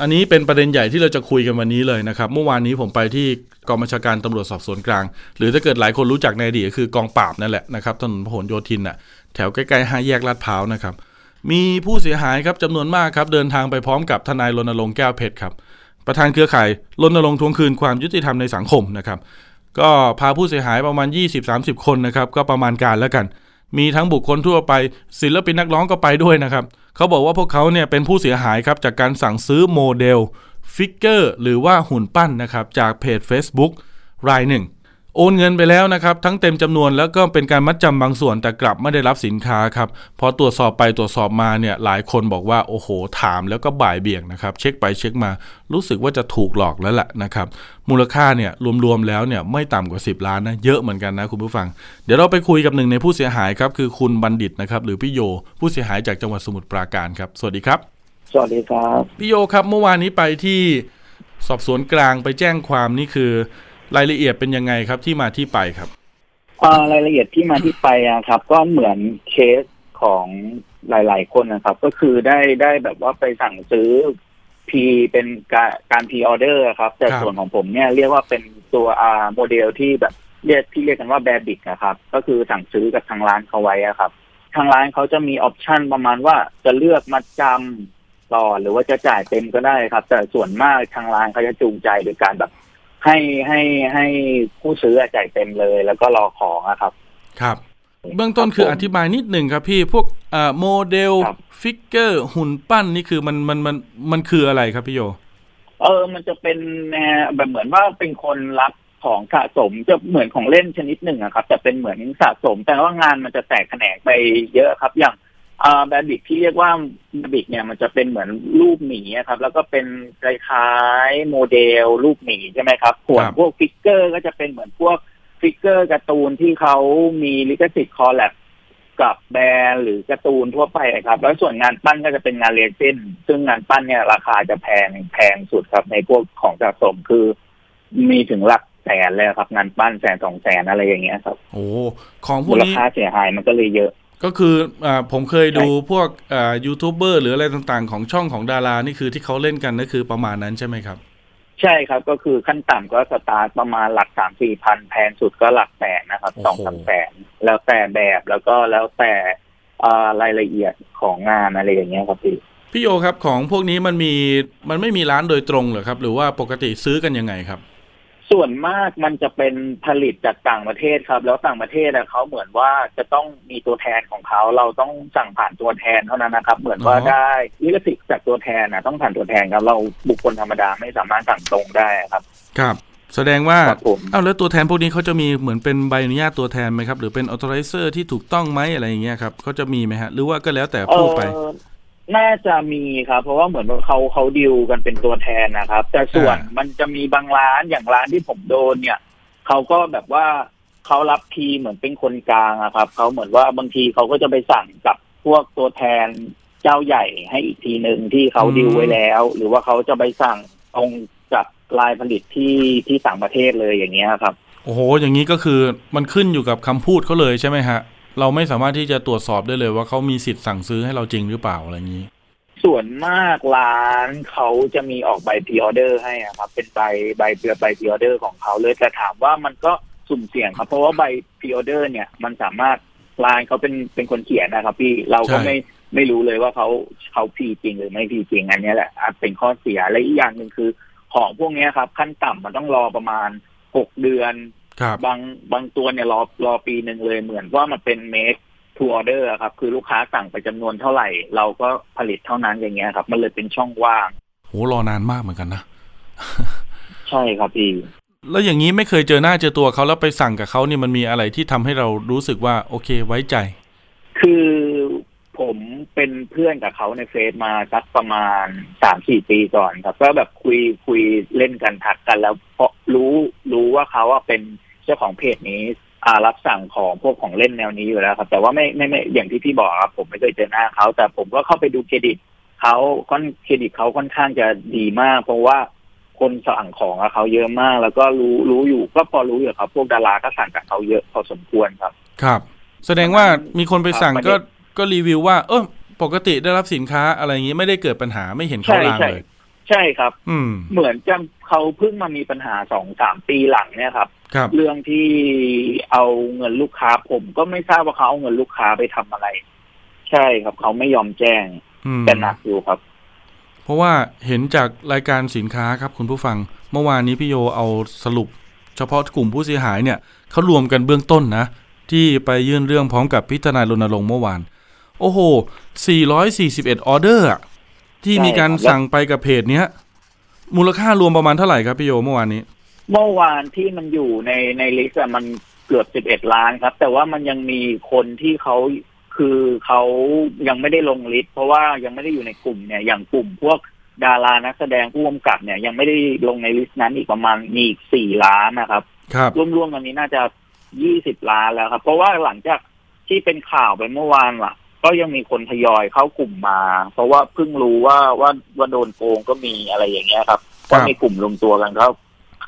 อันนี้เป็นประเด็นใหญ่ที่เราจะคุยกันวันนี้เลยนะครับ เมื่อวานนี้ผมไปที่กองบัญชาการตำรวจสอบสวนกลาง หรือถ้าเกิดหลายคนรู้จักในอดีตก็คือกองปราบนั่นแหละนะครับถนนพหลโยธินน่ะแถวใกล้ๆห้าแยกลาดพร้าวนะครับ มีผู้เสียหายครับจำนวนมากครับเดินทางไปพร้อมกับทนายรณรงค์แก้วเพชรครับประธานเครือข่ายรณรงค์ทวงคืนความยุติธรรมในสังคมนะครับ ก็พาผู้เสียหายประมาณ 20-30 คนนะครับก็ประมาณการแล้วกัน มีทั้งบุคคลทั่วไปศิลปินนักร้องก็ไปด้วยนะครับ เขาบอกว่าพวกเขาเนี่ยเป็นผู้เสียหายครับจากการสั่งซื้อโมเดล figure หรือว่าหุ่นปั้นนะครับจากเพจ Facebook รายหนึ่ง โอนเงินไปแล้วนะครับทั้งเต็มจำนวนแล้วก็เป็นการมัดจำบางส่วนแต่กลับไม่ได้รับสินค้าครับพอตรวจสอบไปตรวจสอบมาเนี่ยหลายคนบอกว่าโอ้โห ถามแล้วก็บ่ายเบี่ยงนะครับเช็คไปเช็คมา รู้สึกว่าจะถูกหลอกแล้วแหละนะครับมูลค่าเนี่ยรวมๆแล้วเนี่ยไม่ต่ำกว่า 10 ล้านนะเยอะเหมือนกันนะคุณผู้ฟัง เดี๋ยวเราไปคุยกับหนึ่งในผู้เสียหายครับคือคุณบัณฑิตนะครับหรือพี่โย ผู้เสียหายจากจังหวัดสมุทรปราการครับสวัสดีครับ สวัสดีครับพี่โยครับเมื่อวานนี้ไปที่สอบสวนกลางไปแจ้งความนี่คือ รายละเอียดเป็นยังไงครับที่มาที่ไปครับอ่ารายละเอียดที่มาที่ไปอะครับ ก็เหมือนเคสของหลาย ๆ คนนะครับ ก็คือได้ได้แบบว่าไปสั่งซื้อพี่เป็นการการ pre-order ครับ แต่ครับส่วนของผมเนี่ยเรียกว่าเป็นตัวอาโมเดลที่แบบเรียกที่เรียกกันว่า Bearbrick นะครับ ก็คือสั่งซื้อกับทางร้านเขาไว้อะครับ ทางร้านเขาจะมี option ประมาณว่าจะเลือกมัดจำต่อหรือว่าจะจ่ายเต็มก็ได้ครับ แต่ส่วนมากทางร้านเขาจะจูงใจโดยการแบบ ให้ให้ให้ผู้ซื้อจ่ายเต็มเลย แล้วก็รอของอะครับ ครับ เบื้องต้นคืออธิบายนิดหนึ่งครับพี่พวกอ่าโมเดลครับ figure หุ่นปั้นนี่คือมันมันมันมันคืออะไรครับพี่โย เออ มันจะเป็นแนวแบบเหมือนว่าเป็นคนรักของสะสมจะเหมือนของเล่นชนิดหนึ่งอะครับ แต่เป็นเหมือนสะสม แต่ว่างานมันจะแตกแขนงไปเยอะครับ อย่าง อ่า Bearbrick ที่เรียกว่า Bearbrick เนี่ยมันจะเป็นเหมือนรูปหมีอะครับ แล้วก็เป็นคล้ายๆโมเดลรูปหมีใช่ไหมครับส่วนครับพวก figure ก็จะเป็นเหมือนพวกfigure การ์ตูนที่เขามีลิขสิทธิ์ collab กับแบรนด์หรือการ์ตูนทั่วไปครับ แล้วส่วนงานปั้นก็จะเป็นงานเลเซนซึ่งงานปั้นเนี่ยราคาจะแพงแพงสุดครับ ในพวกของสะสมคือ มีถึงหลักแสนเลยครับ งานปั้นแสนสองแสนอะไรอย่างเงี้ยครับ โอ้ของพวกนี้มูลค่าเสียหายมันก็เลยเยอะ ก็คืออ่าผมเคยดูพวกอ่ายูทูบเบอร์หรืออะไรต่างๆ ของช่องของดารา นี่คือที่เขาเล่นกันก็คือประมาณนั้นใช่ไหมครับ ใช่ครับก็คือขั้นต่ำก็สตาร์ทประมาณหลักสามสี่พันแพงสุดก็หลักแสนนะครับโอ้สองโหสามแสนแล้วแต่แบบแล้วก็แล้วแต่อ่ารายละเอียดของงานอะไรอย่างเงี้ยครับพี่พี่โยครับของพวกนี้มันมีมันไม่มีร้านโดยตรงเหรอครับ หรือว่าปกติซื้อกันยังไงครับ ส่วนมากมันจะเป็นผลิตจากต่างประเทศครับ แล้วต่างประเทศอะเขาเหมือนว่าจะต้องมีตัวแทนของเขาเราต้องสั่งผ่านตัวแทนเท่านั้นนะครับ เหมือนว่าอ๋อได้ลิขสิทธิ์จากตัวแทนนะต้องผ่านตัวแทนครับ เราบุคคลธรรมดาไม่สามารถสั่งตรงได้ครับ ครับ แสดงว่าครับผมอ้าวแล้วตัวแทนพวกนี้เขาจะมีเหมือนเป็นใบอนุญาตตัวแทนไหมครับ หรือเป็น authorizer ที่ถูกต้องไหมอะไรอย่างเงี้ยครับเขาจะมีไหมฮะหรือว่าก็แล้วแต่เอพูดไปอ น่าจะมีครับ เพราะว่าเหมือนว่าเขาเขาดิวกันเป็นตัวแทนนะครับ แต่ส่วนอ่ามัมันจะมีบางร้านอย่างร้านที่ผมโดนเนี่ยเขาก็แบบว่าเขารับทีเหมือนเป็นคนกลางอะครับเขาเหมือนว่าบางทีเขาก็จะไปสั่งกับพวกตัวแทนเจ้าใหญ่ให้อีกทีหนึ่งที่เขาดิวไว้แล้ว หรือว่าเขาจะไปสั่งตรงกับลายผลิตที่ที่ต่างประเทศเลยอย่างเงี้ยครับ โอ้โห อย่างนี้ก็คือมันขึ้นอยู่กับคำพูดเขาเลยใช่ไหมฮะ เราไม่สามารถที่จะตรวจสอบได้เลยว่าเขามีสิทธิ์สั่งซื้อให้เราจริงหรือเปล่าอะไรอย่างนี้ ส่วนมากร้านเขาจะมีออกใบพ r ออเดอร์ให้อะครับ เป็นใบใบเพื่อใบพ r ออเดอร์ของเขาเลยแต่ถามว่ามันก็สุ่มเสี่ยงครับ เพราะว่าใบพ r ออเดอร์เนี่ยมันสามารถร้านเขาเป็นเป็นคนเขียนนะครับ พี่เราก็ใช่ไม่ไม่รู้เลยว่าเขาเขาพีจริงหรือไม่พีจริงอันเนี้ยแหละอาจเป็นข้อเสียและอีกอย่างหนึ่งคือ ของพวกเนี้ยครับ ขั้นต่ำมันต้องรอประมาณหกเดือนครั บบางบางตัวเนี่ยรอรอปีหนึ่งเลยเหมือนว่ามันเป็น make to order อะครับ คือลูกค้าสั่งไปจำนวนเท่าไหร่ เราก็ผลิตเท่านั้นอย่างเงี้ยครับ มันเลยเป็นช่องว่างโหรอนานมากเหมือนกันนะ ใช่ครับพี่ แล้วอย่างนี้ไม่เคยเจอหน้าเจอตัวเขาแล้วไปสั่งกับเขานี่มันมีอะไรที่ทำให้เรารู้สึกว่า โอเคไว้ใจ คือผมเป็นเพื่อนกับเขาในเฟซมาสักประมาณสามสี่ปีก่อนครับ ก็แบบคุยคุยเล่นกันทักกันแล้วเพราะรู้รู้ว่าเขาว่าเป็น เจ้าของเพจนี้อ่ารับสั่งของพวกของเล่นแนวนี้อยู่แล้วครับ แต่ว่าไม่ไม่ไม่อย่างที่พี่บอกครับผมไม่เคยเจอหน้าเขาแต่ผมก็เข้าไปดูเครดิตเขาค่อนเครดิตเขาค่อนข้างจะดีมาก เพราะว่าคนสั่งของเขาเยอะมาก แล้วก็รู้รู้อยู่ก็พอรู้อยู่ครับ พวกดาราก็สั่งกับเขาเยอะพอสมควรครับ ครับ แสดงว่ามีคนไปสั่งก็ก็รีวิวว่า เออปกติได้รับสินค้าอะไรอย่างนี้ไม่ได้เกิดปัญหาไม่เห็นเขาลางเลย ใช่ครับ อืม เหมือนจะเขาเพิ่งมามีปัญหาสองสามปีหลังเนี่ยครับ ครับ เรื่องที่เอาเงินลูกค้าผมก็ไม่ทราบว่าเขาเอาเงินลูกค้าไปทำอะไร ใช่ครับ เขาไม่ยอมแจ้งอืม แต่หนักอยู่ครับ เพราะว่าเห็นจากรายการสินค้าครับคุณผู้ฟัง เมื่อวานนี้พี่โยเอาสรุป เฉพาะกลุ่มผู้เสียหายเนี่ยเขารวมกันเบื้องต้นนะ ที่ไปยื่นเรื่องพร้อมกับพี่ทนายรณณรงค์เมื่อวาน โอ้โห 441 ออเดอร์อะ ที่มีการใช่ครับสั่งไปกับเพจเนี้ย มูลค่ารวมประมาณเท่าไหร่ครับพี่โยเมื่อวานนี้ เมื่อวานที่มันอยู่ในใน list อะมันเกือบสิบเอ็ดล้านครับ แต่ว่ามันยังมีคนที่เขาคือเขายังไม่ได้ลง list เพราะว่ายังไม่ได้อยู่ในกลุ่มเนี่ย อย่างกลุ่มพวกดารานักแสดงผู้กำกับเนี่ย ยังไม่ได้ลงใน list นั้นอีกประมาณมีอีกสี่ล้านนะครับครับรวมๆกันนี้น่าจะยี่สิบล้านแล้วครับ เพราะว่าหลังจากที่เป็นข่าวไปเมื่อวานล่ะ ก็ยังมีคนทยอยเข้ากลุ่มมา เพราะว่าเพิ่งรู้ว่าว่าว่าโดนโกงก็มีอะไรอย่างเงี้ยครับครัก็บมีกลุ่มรวมตัวกันเขา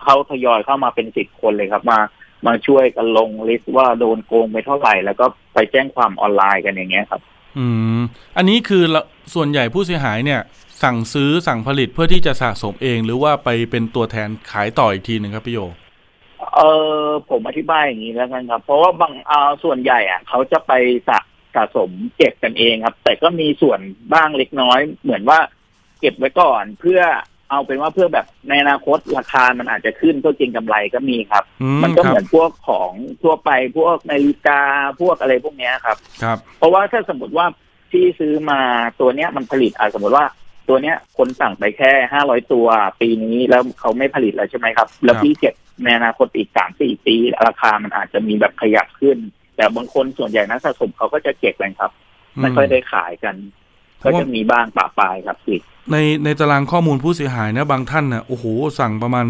เขาทยอยเข้ามาเป็นสิบคนเลยครับ มามาช่วยกันลงลิสต์ว่าโดนโกงไปเท่าไหร่ แล้วก็ไปแจ้งความออนไลน์กันอย่างเงี้ยครับ อืม อันนี้คือละส่วนใหญ่ผู้เสียหายเนี่ย สั่งซื้อสั่งผลิตเพื่อที่จะสะสมเอง หรือว่าไปเป็นตัวแทนขายต่ออีกทีหนึ่งครับพี่โยเออผมอธิบายอย่างนี้แล้วกันครับ เพราะว่าบางเอาส่วนใหญ่อะเขาจะไปสะ สะสมเก็บกันเองครับ แต่ก็มีส่วนบ้างเล็กน้อย เหมือนว่าเก็บไว้ก่อนเพื่อเอาเป็นว่าเพื่อแบบในอนาคตราคามันอาจจะขึ้นเพื่อเก็งกำไรก็มีครับอืมมันก็ครัเหบมือนพวกของทั่วไปพวกนาฬิกาพวกอะไรพวกเนี้ยครับ ครับ เพราะว่าถ้าสมมติว่าพี่ซื้อมาตัวเนี้ยมันผลิตอะสมมติว่าตัวเนี้ยคนสั่งไปแค่ห้าร้อยตัวปีนี้แล้วเขาไม่ผลิตแล้วใช่ไหมครับ แล้วพี่เก็บในอนาคตอีกสามสี่ปีราคามันอาจจะมีแบบขยับขึ้น แต่บางคนส่วนใหญ่นักสะสมเขาก็จะเก็บกันครับ ไม่ค่อยได้ขายกันเพก็ราะว่าจะมีบ้างปะปายครับพี่ในในตารางข้อมูลผู้เสียหายนะบางท่านนะโอ้โหสั่งประมาณ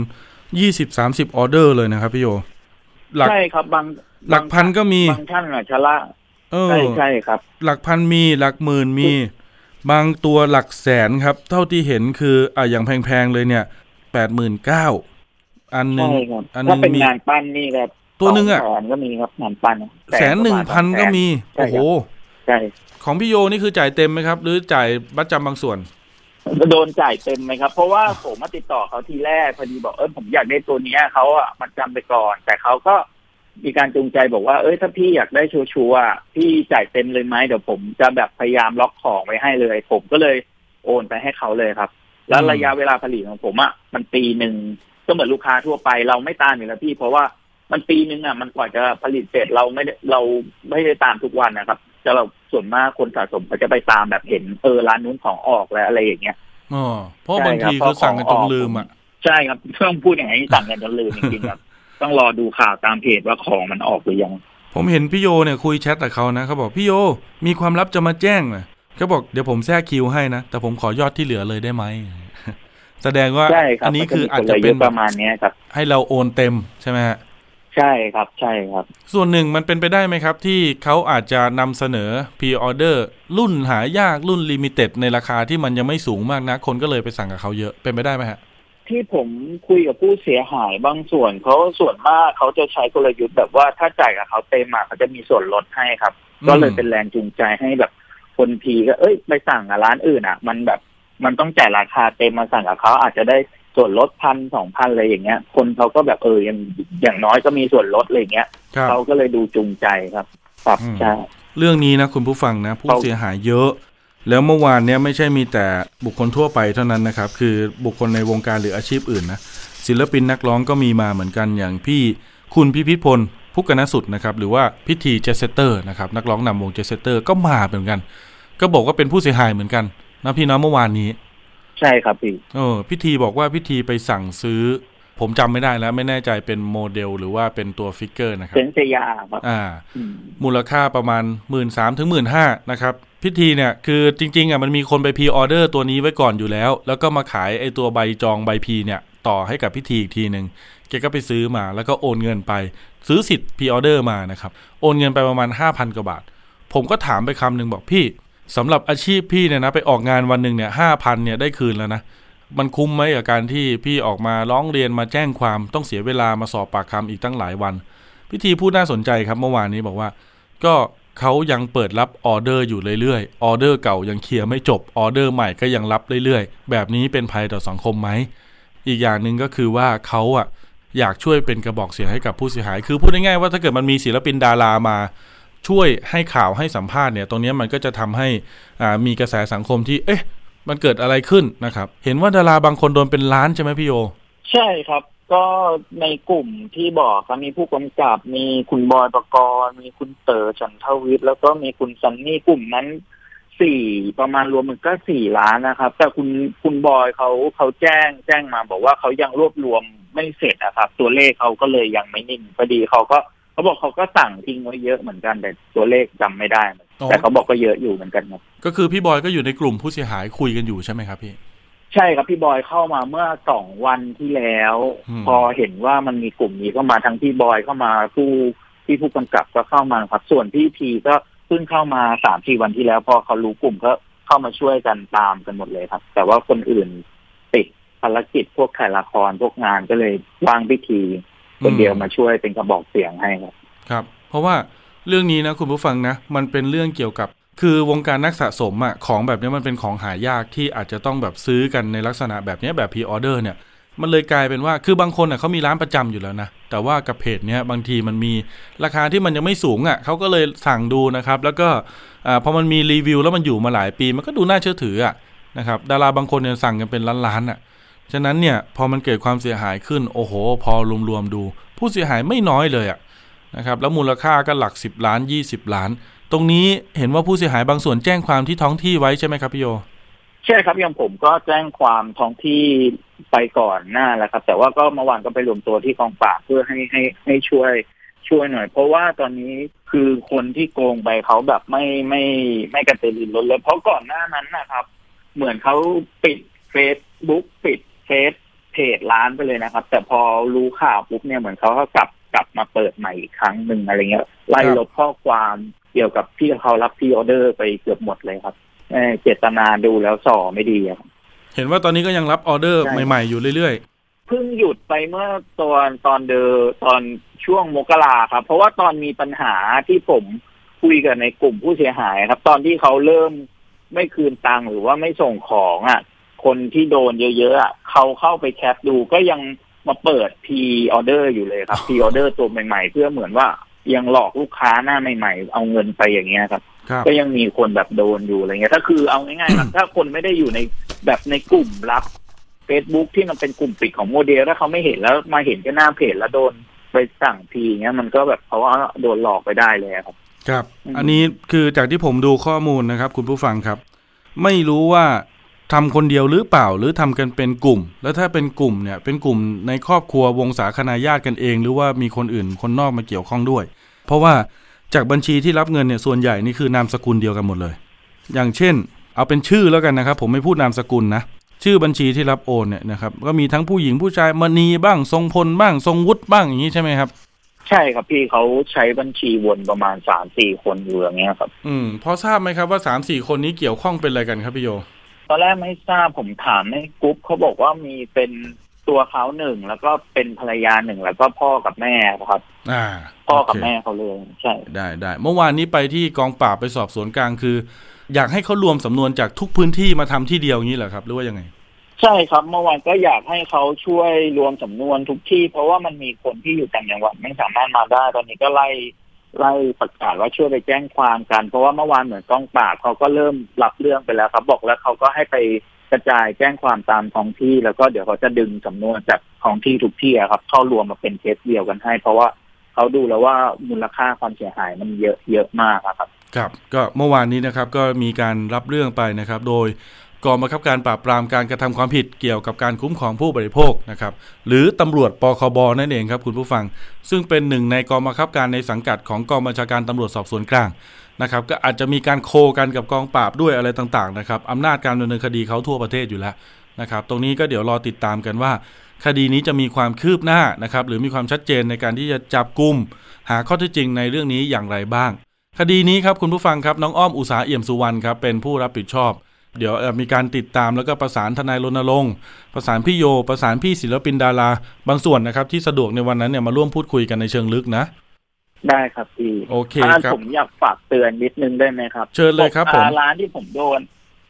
ยี่สิบสามสิบออเดอร์เลยนะครับพี่โยหลักใช่ครับบางหลักพันก็มีบางท่านอะชะละเออใช่ใช่ครับ หลักพันมีหลักหมื่นมี บางตัวหลักแสนครับ เท่าที่เห็นคืออะอย่างแพงๆเลยเนี่ยแปดหมื่นเก้าอันหนึ่งใช่ครับอันหถ้านึ่งเป็นมีงานปั้นนี่ครับ ตัวหนึ่งอะสแสนก็มีครับงานปั้นแสนหนึ่งพันก็มีใช่โอ้ครับโหใช่ของพี่โยนี่คือจ่ายเต็มไหมครับ หรือจ่ายบัตรจำบางส่วนโดนจ่ายเต็มไหมครับ เพราะว่าผมมาติดต่อเขาทีแรกพอดีบอกเออผมอยากได้ตัวเนี้ยเขาอะมันจำไปก่อน แต่เขาก็มีการจูงใจบอกว่าเอ้ยถ้าพี่อยากได้ชัวร์ๆอะพี่จ่ายเต็มเลยไหมเดี๋ยวผมจะแบบพยายามล็อกของไว้ให้เลย ผมก็เลยโอนไปให้เขาเลยครับ แล้วอืมระยะเวลาผลิตของผมอะมันปีหนึ่งก็เหมือนลูกค้าทั่วไปเราไม่ตามอยู่แล้วพี่ เพราะว่า มันปีหนึ่งอะมันกว่าจะผลิตเสร็จเราไม่ได้เราไม่ได้ตามทุกวันนะครับจะเราส่วนมากคนสะสมเขาจะไปตามแบบเห็นเออร้านนู้นของออกแล้วอะไรอย่างเงี้ยอ๋อเพราะใช่บางทีครับคือสั่งกันจนเพราะของลืมอะใช่ครับต้องพูดอย่างนี้สั่งกันจนลืมจริงๆครับต้องรอดูข่าวตามเพจว่าของมันออกหรือยัง ผมเห็นพี่โยเนี่ยคุยแชทกับเขานะเขาบอกพี่โยมีความลับจะมาแจ้งนะเขาบอกเดี๋ยวผมแทรกคิวให้นะ แต่ผมขอยอดที่เหลือเลยได้ไหมแสดงว่าใช่ครับอันนี้คือมันอาจจะจะมีเป็นยุทธ์ประมาณเนี้ยครับ ให้เราโอนเต็มใช่ไหมฮะ ใช่ครับใช่ครับ ส่วนหนึ่งมันเป็นไปได้ไหมครับ ที่เขาอาจจะนำเสนอพ r ออเดอร์รุ่นหายากรุ่น limited ในราคาที่มันยังไม่สูงมากนะคนก็เลยไปสั่งกับเขาเยอะเป็นไปได้ไหมฮะที่ผมคุยกับผู้เสียหายบางส่วนเขาส่วนมากเขาจะใช้กลยุทธ์แบบว่าถ้าจ่ายกับเขาเต็มอะเขาจะมีส่วนลดให้ครับอืมก็เลยเป็นแรงจูงใจให้แบบ คนพีก็เอ้ยไปสั่งกับร้านอื่นอะ มันแบบมันต้องจ่ายราคาเต็มมาสั่งกับเขาอาจจะได้ส่วนลดพันสองพันอะไรอย่างเงี้ย คนเขาก็แบบเออยังอย่างน้อยก็มีส่วนลดอะไรอย่างเงี้ยครับเขาก็เลยดูจูงใจครับครับอืมใช่เรื่องนี้นะคุณผู้ฟังนะ ผู้เขาเสียหายเยอะ แล้วเมื่อวานเนี้ยไม่ใช่มีแต่บุคคลทั่วไปเท่านั้นนะครับ คือบุคคลในวงการหรืออาชีพอื่นนะศิลปินนักร้องก็มีมาเหมือนกันอย่างพี่คุณพิพิธพลพุกกนสุดนะครับหรือว่าพิธีเจสเตอร์นะครับนักร้องนำวงเจสเตอร์ก็มาเหมือนกัน ก็บอกว่าเป็นผู้เสียหายเหมือนกันนะพี่น้องเมื่อวานนี้ ใช่ครับพี่เออพิธีบอกว่าพิธีไปสั่งซื้อ ผมจำไม่ได้แล้ว ไม่แน่ใจเป็นโมเดลหรือว่าเป็นตัวฟิกเกอร์นะครับเซนเซียครับอ่าอืมมูลค่าประมาณหมื่นสามถึงหมื่นห้านะครับ พิธีเนี่ยคือจริงๆอะมันมีคนไปพรีออเดอร์ตัวนี้ไว้ก่อนอยู่แล้ว แล้วก็มาขายไอ้ตัวใบจองใบพีเนี่ย ต่อให้กับพี่ตี๋อีกทีหนึ่งแกก็ไปซื้อมาแล้วก็โอนเงินไป ซื้อสิทธิ์ pre-order มานะครับ โอนเงินไปประมาณห้าพันกว่าบาท ผมก็ถามไปคำหนึ่งบอกพี่ สำหรับอาชีพพี่เนี่ยนะไปออกงานวันหนึ่งเนี่ยห้าพันเนี่ยได้คืนแล้วนะมันคุ้มไหมกับการที่พี่ออกมาร้องเรียนมาแจ้งความต้องเสียเวลามาสอบปากคำอีกตั้งหลายวัน พี่ตี๋พูดน่าสนใจครับเมื่อวานนี้บอกว่า ก็เขายังเปิดรับออเดอร์อยู่เรื่อยๆออเดอร์เก่ายังเคลียร์ไม่จบออเดอร์ใหม่ก็ยังรับเรื่อยๆ แบบนี้เป็นภัยต่อสังคมไหมอีกอย่างหนึ่งก็คือว่าเขาอะอยากช่วยเป็นกระบอกเสียงให้กับผู้เสียหาย คือพูดง่ายๆว่าถ้าเกิดมันมีศิลปินดารามา ช่วยให้ข่าวให้สัมภาษณ์เนี่ยตรงนี้มันก็จะทำให้อ่ามีกระแสสังคมที่ เอ๊ะ มันเกิดอะไรขึ้นนะครับ เห็นว่าดาราบางคนโดนเป็นล้านใช่ไหมพี่โย ใช่ครับ ก็ในกลุ่มที่บอกครับมีผู้กำกับ มีคุณบอยประกรณ์มีคุณเต๋อฉันทวิทย์แล้วก็มีคุณซันนี่กลุ่มนั้นสี่ประมาณรวมมันก็สี่ล้านนะครับ แต่คุณคุณบอยเขาเขาแจ้งแจ้งมาบอกว่าเขายังรวบรวมไม่เสร็จอะครับ ตัวเลขเขาก็เลยยังไม่นิ่งพอดีเขาก็ เขาบอกเขาก็สั่งทิ้งไว้เยอะเหมือนกันแต่ตัวเลขจำไม่ได้อ๋อแต่เขาบอกก็เยอะอยู่เหมือนกันครับก็คือพี่บอยก็อยู่ในกลุ่มผู้เสียหายคุยกันอยู่ใช่ไหมครับพี่ ใช่ครับพี่บอยเข้ามาเมื่อสองวันที่แล้วอืมพอเห็นว่ามันมีกลุ่มนี้ก็มาทั้งพี่บอยเข้ามาผู้ที่ผู้กำกับก็เข้ามาครับ ส่วนพี่พีก็เพิ่งเข้ามาสามสี่วันที่แล้ว พอเขารู้กลุ่มก็เข้ามาช่วยกันตามกันหมดเลยครับ แต่ว่าคนอื่นติดภารกิจพวกถ่ายละครพวกงานก็เลยว่างพิธี คนเดียวมาช่วยเป็นกระบอกเสียงให้ครับครับ เพราะว่าเรื่องนี้นะคุณผู้ฟังนะ มันเป็นเรื่องเกี่ยวกับคือวงการนักสะสมอะของแบบนี้มันเป็นของหายากที่อาจจะต้องแบบซื้อกันในลักษณะแบบนี้แบบพรีออเดอร์เนี่ย มันเลยกลายเป็นว่าคือบางคนอะเขามีร้านประจำอยู่แล้วนะ แต่ว่ากับเพจเนี้ยบางทีมันมีราคาที่มันยังไม่สูงอะเขาก็เลยสั่งดูนะครับ แล้วก็อ่าพอมันมีรีวิวแล้วมันอยู่มาหลายปี มันก็ดูน่าเชื่อถืออะนะครับดาราบางคนเนี่ยสั่งกันเป็นล้านๆอะ ฉะนั้นเนี่ยพอมันเกิดความเสียหายขึ้นโอ้โห พอรวมๆดู ผู้เสียหายไม่น้อยเลยอะนะครับแล้วมูลค่าก็หลัก 10 ล้าน 20 ล้าน ตรงนี้เห็นว่าผู้เสียหายบางส่วนแจ้งความที่ท้องที่ไว้ใช่ไหมครับพี่โยใช่ครับอย่างผมก็แจ้งความท้องที่ไปก่อนหน้าแล้วครับ แต่ว่าก็เมื่อวานก็ไปรวมตัวที่กองปราบเพื่อให้ให้ให้ช่วยช่วยหน่อย เพราะว่าตอนนี้คือคนที่โกงไปเขาแบบไม่ไม่ไม่กระตือรือร้นเลยเพราะก่อนหน้านั้นนะครับ เหมือนเขาปิดเฟซบุ๊กปิด เฟซเพจร้านไปเลยนะครับ แต่พอรู้ข่าวปุ๊บเนี่ยเหมือนเขาก็กลับกลับมาเปิดใหม่อีกครั้งหนึ่งอะไรเงี้ยไล่ครับลบข้อความเกี่ยวกับที่เขารับพรีออเดอร์ไปเกือบหมดเลยครับเอ่อเจตนาดูแล้วส่อไม่ดีอะครับเห็นว่าตอนนี้ก็ยังรับออเดอร์ใช่ใหม่ๆอยู่เรื่อยเพิ่งหยุดไปเมื่อตอนตอนเดือนตอนช่วงมกราครับ เพราะว่าตอนมีปัญหาที่ผมคุยกันในกลุ่มผู้เสียหายครับ ตอนที่เขาเริ่มไม่คืนตังค์หรือว่าไม่ส่งของอะ คนที่โดนเยอะๆอะเขาเข้าไป cap ดูก็ยังมาเปิด pre-order อยู่เลยครับ pre-order ตัวใหม่ๆ เพื่อเหมือนว่ายังหลอกลูกค้าหน้าใหม่ๆ เอาเงินไปอย่างเงี้ยครับๆครับก็ยังมีคนแบบโดนอยู่อะไรเงี้ย ถ้าคือเอาง่ายๆครับถ้าคนไม่ได้อยู่ในแบบในกลุ่มลับ Facebook ที่มันเป็นกลุ่มปิดของโมเดลถ้าเขาไม่เห็นแล้วมาเห็นแค่หน้าเพจแล้วโดนไปสั่งทีเงี้ยมันก็แบบเขาว่าโดนหลอกไปได้เลยครับ ครับอืมอันนี้คือจากที่ผมดูข้อมูลนะครับ คุณผู้ฟังครับ ไม่รู้ว่า ทำคนเดียวหรือเปล่าหรือทำกันเป็นกลุ่ม แล้วถ้าเป็นกลุ่มเนี่ยเป็นกลุ่มในครอบครัววงศาคณาญาติกันเอง หรือว่ามีคนอื่นคนนอกมาเกี่ยวข้องด้วย เพราะว่าจากบัญชีที่รับเงินเนี่ยส่วนใหญ่นี่คือนามสกุลเดียวกันหมดเลย อย่างเช่น เอาเป็นชื่อแล้วกันนะครับ ผมไม่พูดนามสกุลนะชื่อบัญชีที่รับโอนเนี่ยนะครับก็มีทั้งผู้หญิงผู้ชายมณีบ้างทรงพลบ้างทรงวุฒิบ้างอย่างนี้ใช่ไหมครับ ใช่ครับพี่เขาใช้บัญชีวนประมาณสามสี่คนอยู่อย่างเงี้ยครับ อืมพอทราบไหมครับว่าสามสี่คนนี้เกี่ยวข้องเป็นอะไรกันครับพี่โย ตอนแรกไม่ทราบผมถามในกรุ๊ปเขาบอกว่ามีเป็นตัวเขาหนึ่งแล้วก็เป็นภรรยาหนึ่งแล้วก็พ่อกับแม่ครับ อ่า พ่อกับโเคแม่เขาเลยใช่ได้ได้เมื่อวานนี้ไปที่กองปราบไปสอบสวนกลางคือ อยากให้เขารวมสำนวนจากทุกพื้นที่มาทำที่เดียวอย่างนี้เหรอครับ หรือว่ายังไง ใช่ครับ เมื่อวานก็อยากให้เขาช่วยรวมสำนวนทุกที่ เพราะว่ามันมีคนที่อยู่ต่างจังหวัดไม่สามารถมาได้ ตอนนี้ก็ไล่ ไล่ประกาศว่าช่วยไปแจ้งความกัน เพราะว่าเมื่อวานเหมือนกองปราบเขาก็เริ่มรับเรื่องไปแล้วครับ บอกแล้วเขาก็ให้ไปกระจายแจ้งความตามท้องที่ แล้วก็เดี๋ยวเขาจะดึงสำนวนจากท้องที่ทุกที่ครับ เข้ารวมมาเป็นเคสเดียวกันให้ เพราะว่าเขาดูแล้วว่ามูลค่าความเสียหายมันเยอะเยอะมากครับ ครับ ก็เมื่อวานนี้นะครับก็มีการรับเรื่องไปนะครับ โดย กองบังคับการปราบปรามการกระทำความผิดเกี่ยวกับการคุ้มครองผู้บริโภคนะครับหรือตำรวจปคบนั่นเองครับคุณผู้ฟัง ซึ่งเป็นหนึ่งในกองบังคับการในสังกัดของกองบัญชาการตำรวจสอบสวนกลางนะครับก็อาจจะมีการโคกันกับกองปราบด้วยอะไรต่างๆนะครับอำนาจการดำเนินคดีเขาทั่วประเทศอยู่แล้วนะครับตรงนี้ก็เดี๋ยวรอติดตามกันว่า คดีนี้จะมีความคืบหน้านะครับหรือมีความชัดเจนในการที่จะจับกลุ่มหาข้อเท็จจริงในเรื่องนี้อย่างไรบ้าง คดีนี้ครับคุณผู้ฟังครับน้องอ้อมอุสาเอี่ยมสุวรรณครับเป็นผู้รับผิดชอบ เดี๋ยวมีการติดตามแล้วก็ประสานทนายรณรงค์ประสานพี่โย ประสานพี่ศิลปินดารา บางส่วนนะครับ ที่สะดวกในวันนั้นเนี่ยมาร่วมพูดคุยกันในเชิงลึกนะ ได้ครับพี่โอเคถ้าครับผมอยากฝากเตือนนิดนึงได้ไหมครับ เชิญเลยครับผมอ่าร้านที่ผมโดน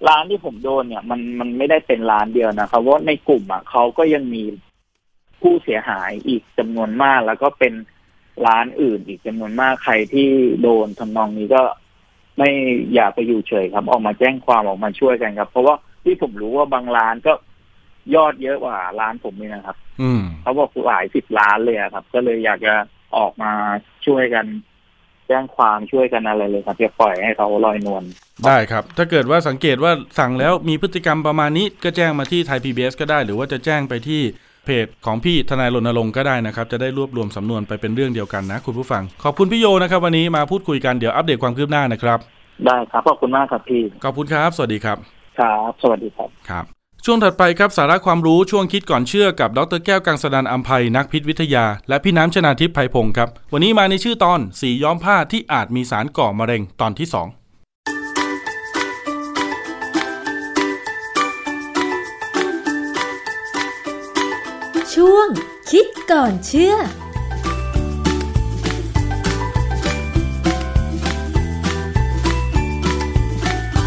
ร้านที่ผมโดนเนี่ย มันมันไม่ได้เป็นร้านเดียวนะครับว่าะในกลุ่มอะเขาก็ยังมีผู้เสียหายอีกจำนวนมากแล้วก็เป็นร้านอื่นอีกจำนวนมากใครที่โดนทำนองนี้ก็ ไม่อยากไปอยู่เฉยครับ ออกมาแจ้งความออกมาช่วยกันครับ เพราะว่าที่ผมรู้ว่าบางร้านก็ยอดเยอะกว่าร้านผมนี่นะครับ อืมเขาบอกหลายสิบล้านเลยอะครับ ก็เลยอยากจะออกมาช่วยกัน แจ้งความช่วยกันอะไรเลยครับอย่าปล่อยให้เขาลอยนวลได้ครับ ถ้าเกิดว่าสังเกตว่าสั่งแล้วมีพฤติกรรมประมาณนี้ก็แจ้งมาที่ไทย PBS ก็ได้ หรือว่าจะแจ้งไปที่ เพจของพี่ทนายรณรงค์ก็ได้นะครับ จะได้รวบรวมสำนวนไปเป็นเรื่องเดียวกันนะ คุณผู้ฟัง ขอบคุณพี่โยนะครับ วันนี้มาพูดคุยกันเดี๋ยวอัปเดตความคืบหน้านะครับ ได้ครับขอบคุณมากครับพี่ขอบคุณครับ สวัสดีครับครับสวัสดีครับครับ ช่วงถัดไปครับสาระความรู้ช่วงคิดก่อนเชื่อกับดรแก้วกังสดานอัมภัยนักพิษวิทยา และพี่น้ำชนาทิพย์ไพพงศ์ครับวันนี้มาในชื่อตอนสีย้อมผ้าที่อาจมีสารก่อมะเร็งตอนที่สอง คิดก่อนเชื่อ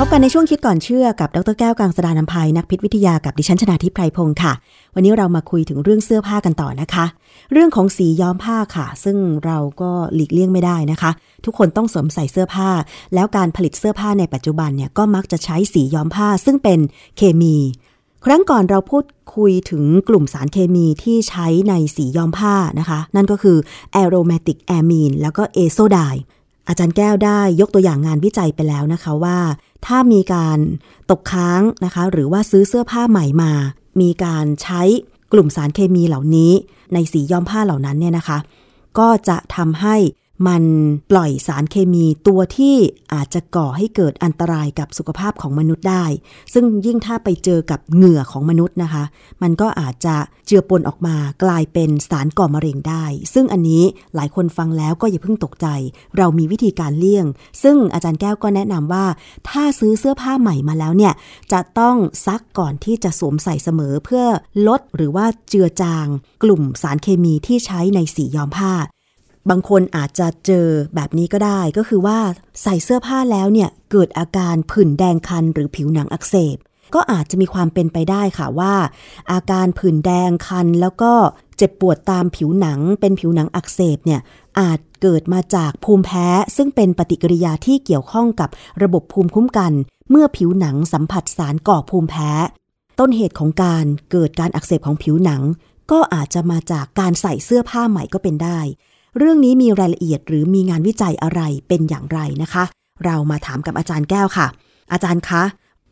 พบกันในช่วงคิดก่อนเชื่อกับดรแก้วกังสดานนภัยนักพิษวิทยากับดิฉันชนาทิพไพรพงศ์ค่ะ วันนี้เรามาคุยถึงเรื่องเสื้อผ้ากันต่อนะคะ เรื่องของสีย้อมผ้าค่ะ ซึ่งเราก็หลีกเลี่ยงไม่ได้นะคะ ทุกคนต้องสวมใส่เสื้อผ้า แล้วการผลิตเสื้อผ้าในปัจจุบันเนี่ยก็มักจะใช้สีย้อมผ้า ซึ่งเป็นเคมี ครั้งก่อนเราพูดคุยถึงกลุ่มสารเคมีที่ใช้ในสีย้อมผ้านะคะ นั่นก็คือ aromatic amine แล้วก็ a z o d i อาจารย์แก้วได้ยกตัวอย่างงานวิจัยไปแล้วนะคะว่า ถ้ามีการตกค้างนะคะ หรือว่าซื้อเสื้อผ้าใหม่มา มีการใช้กลุ่มสารเคมีเหล่านี้ ในสีย้อมผ้าเหล่านั้นเนี่ยนะคะ ก็จะทำให้ มันปล่อยสารเคมีตัวที่อาจจะก่อให้เกิดอันตรายกับสุขภาพของมนุษย์ได้ ซึ่งยิ่งถ้าไปเจอกับเหงื่อของมนุษย์นะคะ มันก็อาจจะเจือปนออกมากลายเป็นสารก่อมะเร็งได้ ซึ่งอันนี้หลายคนฟังแล้วก็อย่าเพิ่งตกใจ เรามีวิธีการเลี่ยง ซึ่งอาจารย์แก้วก็แนะนำว่า ถ้าซื้อเสื้อผ้าใหม่มาแล้วเนี่ยจะต้องซักก่อนที่จะสวมใส่เสมอเพื่อลดหรือว่าเจือจาง กลุ่มสารเคมีที่ใช้ในสีย้อมผ้า บางคนอาจจะเจอแบบนี้ก็ได้ ก็คือว่าใส่เสื้อผ้าแล้วเนี่ยเกิดอาการผื่นแดงคันหรือผิวหนังอักเสบ ก็อาจจะมีความเป็นไปได้ค่ะว่า อาการผื่นแดงคันแล้วก็เจ็บปวดตามผิวหนัง เป็นผิวหนังอักเสบเนี่ยอาจเกิดมาจากภูมิแพ้ ซึ่งเป็นปฏิกิริยาที่เกี่ยวข้องกับระบบภูมิคุ้มกัน เมื่อผิวหนังสัมผัสสารก่อภูมิแพ้ ต้นเหตุของการเกิดการอักเสบของผิวหนัง ก็อาจจะมาจากการใส่เสื้อผ้าใหม่ก็เป็นได้ เรื่องนี้มีรายละเอียดหรือมีงานวิจัยอะไรเป็นอย่างไรนะคะ เรามาถามกับอาจารย์แก้วค่ะ อาจารย์คะ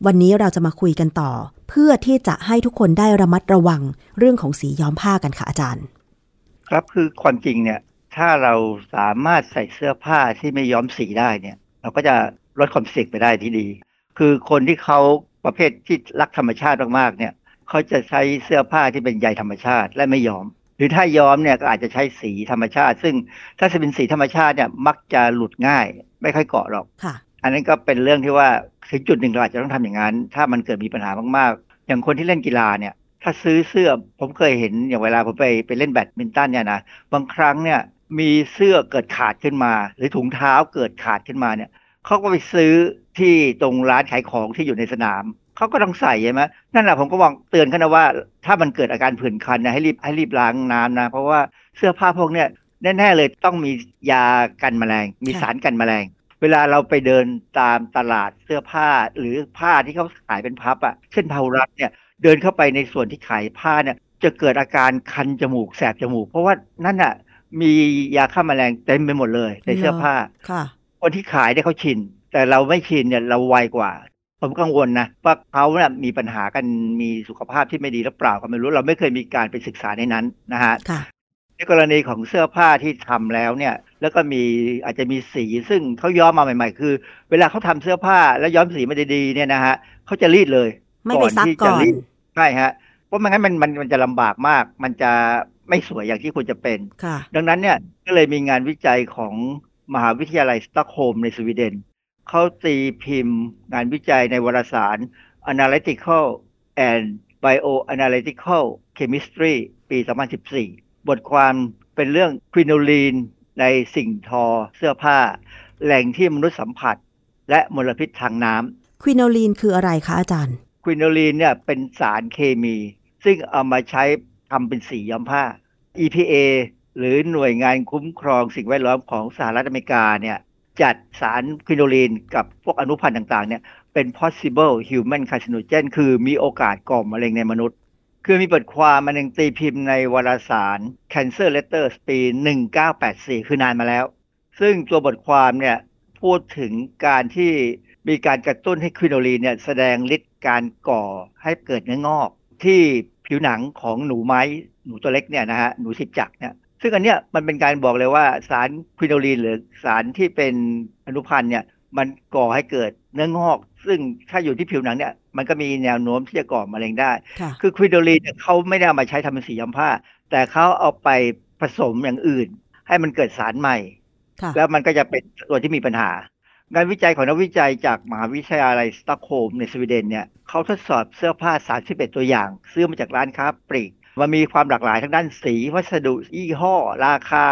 วันนี้เราจะมาคุยกันต่อ เพื่อที่จะให้ทุกคนได้ระมัดระวังเรื่องของสีย้อมผ้ากันค่ะอาจารย์ ครับคือความจริงเนี่ยถ้าเราสามารถใส่เสื้อผ้าที่ไม่ย้อมสีได้เนี่ย เราก็จะลดความเสี่ยงไปได้ที่ดี คือคนที่เขาประเภทที่รักธรรมชาติมากๆเนี่ยเขาจะใช้เสื้อผ้าที่เป็นใยธรรมชาติและไม่ย้อม หรือถ้าย้อมเนี่ยก็อาจจะใช้สีธรรมชาติ ซึ่งถ้าจะเป็นสีธรรมชาติเนี่ยมักจะหลุดง่าย ไม่ค่อยเกาะหรอกค่ะอันนั้นก็เป็นเรื่องที่ว่าถึงจุดหนึ่งเราอาจจะต้องทำอย่างนั้น ถ้ามันเกิดมีปัญหามากๆ อย่างคนที่เล่นกีฬาเนี่ย ถ้าซื้อเสื้อผมเคยเห็นอย่างเวลาผมไปไปเล่นแบดมินตันเนี่ยนะบางครั้งเนี่ยมีเสื้อเกิดขาดขึ้นมา หรือถุงเท้าเกิดขาดขึ้นมาเนี่ยเขาก็ไปซื้อที่ตรงร้านขายของที่อยู่ในสนาม เขาก็ต้องใส่ใช่ไหมนั่นแหละผมก็บอกเตือนเขานะว่า ถ้ามันเกิดอาการผื่นคันนะให้รีบให้รีบล้างน้ำนะ เพราะว่าเสื้อผ้าพวกเนี้ยแน่ๆเลยต้องมียากันแมลง มีค่ะสารกันแมลง เวลาเราไปเดินตามตลาดเสื้อผ้าหรือผ้าที่เขาขายเป็นพับอะเช่นพารัสเนี่ยเดินเข้าไปในส่วนที่ขายผ้าเนี่ยจะเกิดอาการคันจมูกแสบจมูก เพราะว่านั่นอะมียาฆ่าแมลงเต็มไปหมดเลยในเสื้อผ้าค่ะคนที่ขายเนี่ยเขาชิน แต่เราไม่ชินเนี่ยเราไวกว่า ผมกังวลนะว่าเขาเนี่ยมีปัญหากันมีสุขภาพที่ไม่ดีหรือเปล่าก็ไม่รู้เราไม่เคยมีการไปศึกษาในนั้นนะฮะค่ะในกรณีของเสื้อผ้าที่ทำแล้วเนี่ย แล้วก็มีอาจจะมีสีซึ่งเขาย้อมมาใหม่ ๆ คือ เวลาเขาทำเสื้อผ้าแล้วย้อมสีมาดีๆเนี่ยนะฮะเขาจะรีดเลยไม่ไปซักที่ก่จะอนรีดใช่ฮะเพราะไม่งั้นมันมันมันจะลำบากมาก มันจะไม่สวยอย่างที่ควรจะเป็นค่ะดังนั้นเนี่ยก็เลยมีงานวิจัยของมหาวิทยาลัยสต็อกโฮล์มในสวีเดน เขาตีพิมพ์งานวิจัยในวารสาร Analytical and Bioanalytical Chemistry ปี 2014 บทความเป็นเรื่องควิโนลีนในสิ่งทอเสื้อผ้า แหล่งที่มนุษย์สัมผัส และมลพิษทางน้ำควิโนลีนคืออะไรคะอาจารย์ควิโนลีนเนี่ยเป็นสารเคมี ซึ่งเอามาใช้ทำเป็นสีย้อมผ้า EPA หรือหน่วยงานคุ้มครองสิ่งแวดล้อมของสหรัฐอเมริกาเนี่ย จัดสารควิโนลีนกับพวกอนุพันธ์ต่างๆเนี่ยเป็น possible human carcinogen คือมีโอกาสก่อมะเร็งในมนุษย์ คือมีบทความมันหนึ่งตีพิมพ์ในวารสาร Cancer Letters ปี 1984 คือนานมาแล้ว ซึ่งตัวบทความเนี่ยพูดถึงการที่มีการกระตุ้นให้ควิโนลีนเนี่ยแสดงฤทธิ์การก่อให้เกิดเนื้องอก ที่ผิวหนังของหนูไม้หนูตัวเล็กเนี่ยนะฮะหนูสิบจักรเนี่ย ซึ่งอันเนี้ยมันเป็นการบอกเลยว่าสารควิโนลีนหรือสารที่เป็นอนุพันธ์เนี่ยมันก่อให้เกิดเนื้องอก ซึ่งถ้าอยู่ที่ผิวหนังเนี่ยมันก็มีแนวโน้มที่จะก่อมะเร็งได้ค่ะคือควิโดลีนเนี่ยเขาไม่ได้เอามาใช้ทำเป็นสีย้อมผ้า แต่เขาเอาไปผสมอย่างอื่น ให้มันเกิดสารใหม่ค่ะแล้วมันก็จะเป็นตัวที่มีปัญหา งานวิจัยของนักวิจัยจากมหาวิทยาลัยสต็อกโฮล์มในสวีเดนเนี่ยเขาทดสอบเสื้อผ้า 31 ตัวอย่าง ซื้อมาจากร้านค้าปลีก มันมีความหลากหลายทั้งด้านสี วัสดุยี่ห้อ ราคา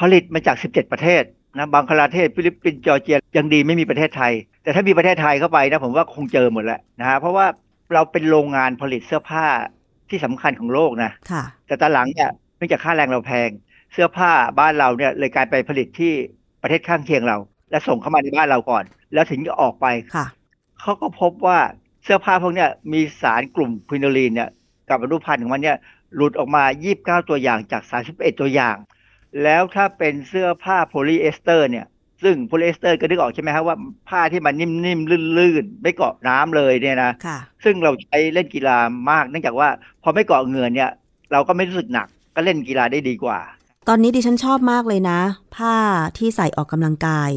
ผลิตมาจาก 17 ประเทศนะบังคลาเทศฟิลิปปินส์จอร์เจียยังดีไม่มีประเทศไทย แต่ถ้ามีประเทศไทยเข้าไปนะผมว่าคงเจอหมดแหละนะฮะเพราะว่าเราเป็นโรงงานผลิตเสื้อผ้าที่สำคัญของโลกนะค่ะแต่ตอนหลังเนี่ยเนื่องจากค่าแรงเราแพง เสื้อผ้าบ้านเราเนี่ยเลยกลายไปผลิตที่ประเทศข้างเคียงเรา และส่งเข้ามาในบ้านเราก่อน แล้วถึงจะออกไปค่ะเขาก็พบว่าเสื้อผ้าพวกเนี้ยมีสารกลุ่ม quinoline เนี่ยกับอนุพันธ์ของมันเนี่ย หลุดออกมา 29 ตัวอย่างจาก 31 ตัวอย่าง แล้วถ้าเป็นเสื้อผ้าโพลีเอสเตอร์เนี่ย ซึ่งโพลีเอสเตอร์ก็นึกออกใช่ไหมครับว่าผ้าที่มันนิ่มๆ ลื่นๆ ไม่เกาะน้ำเลยเนี่ยนะค่ะซึ่งเราใช้เล่นกีฬามาก เนื่องจากว่าพอไม่เกาะเหงื่อเนี่ย เราก็ไม่รู้สึกหนัก ก็เล่นกีฬาได้ดีกว่า ตอนนี้ดิฉันชอบมากเลยนะ ผ้าที่ใส่ออกกำลังกาย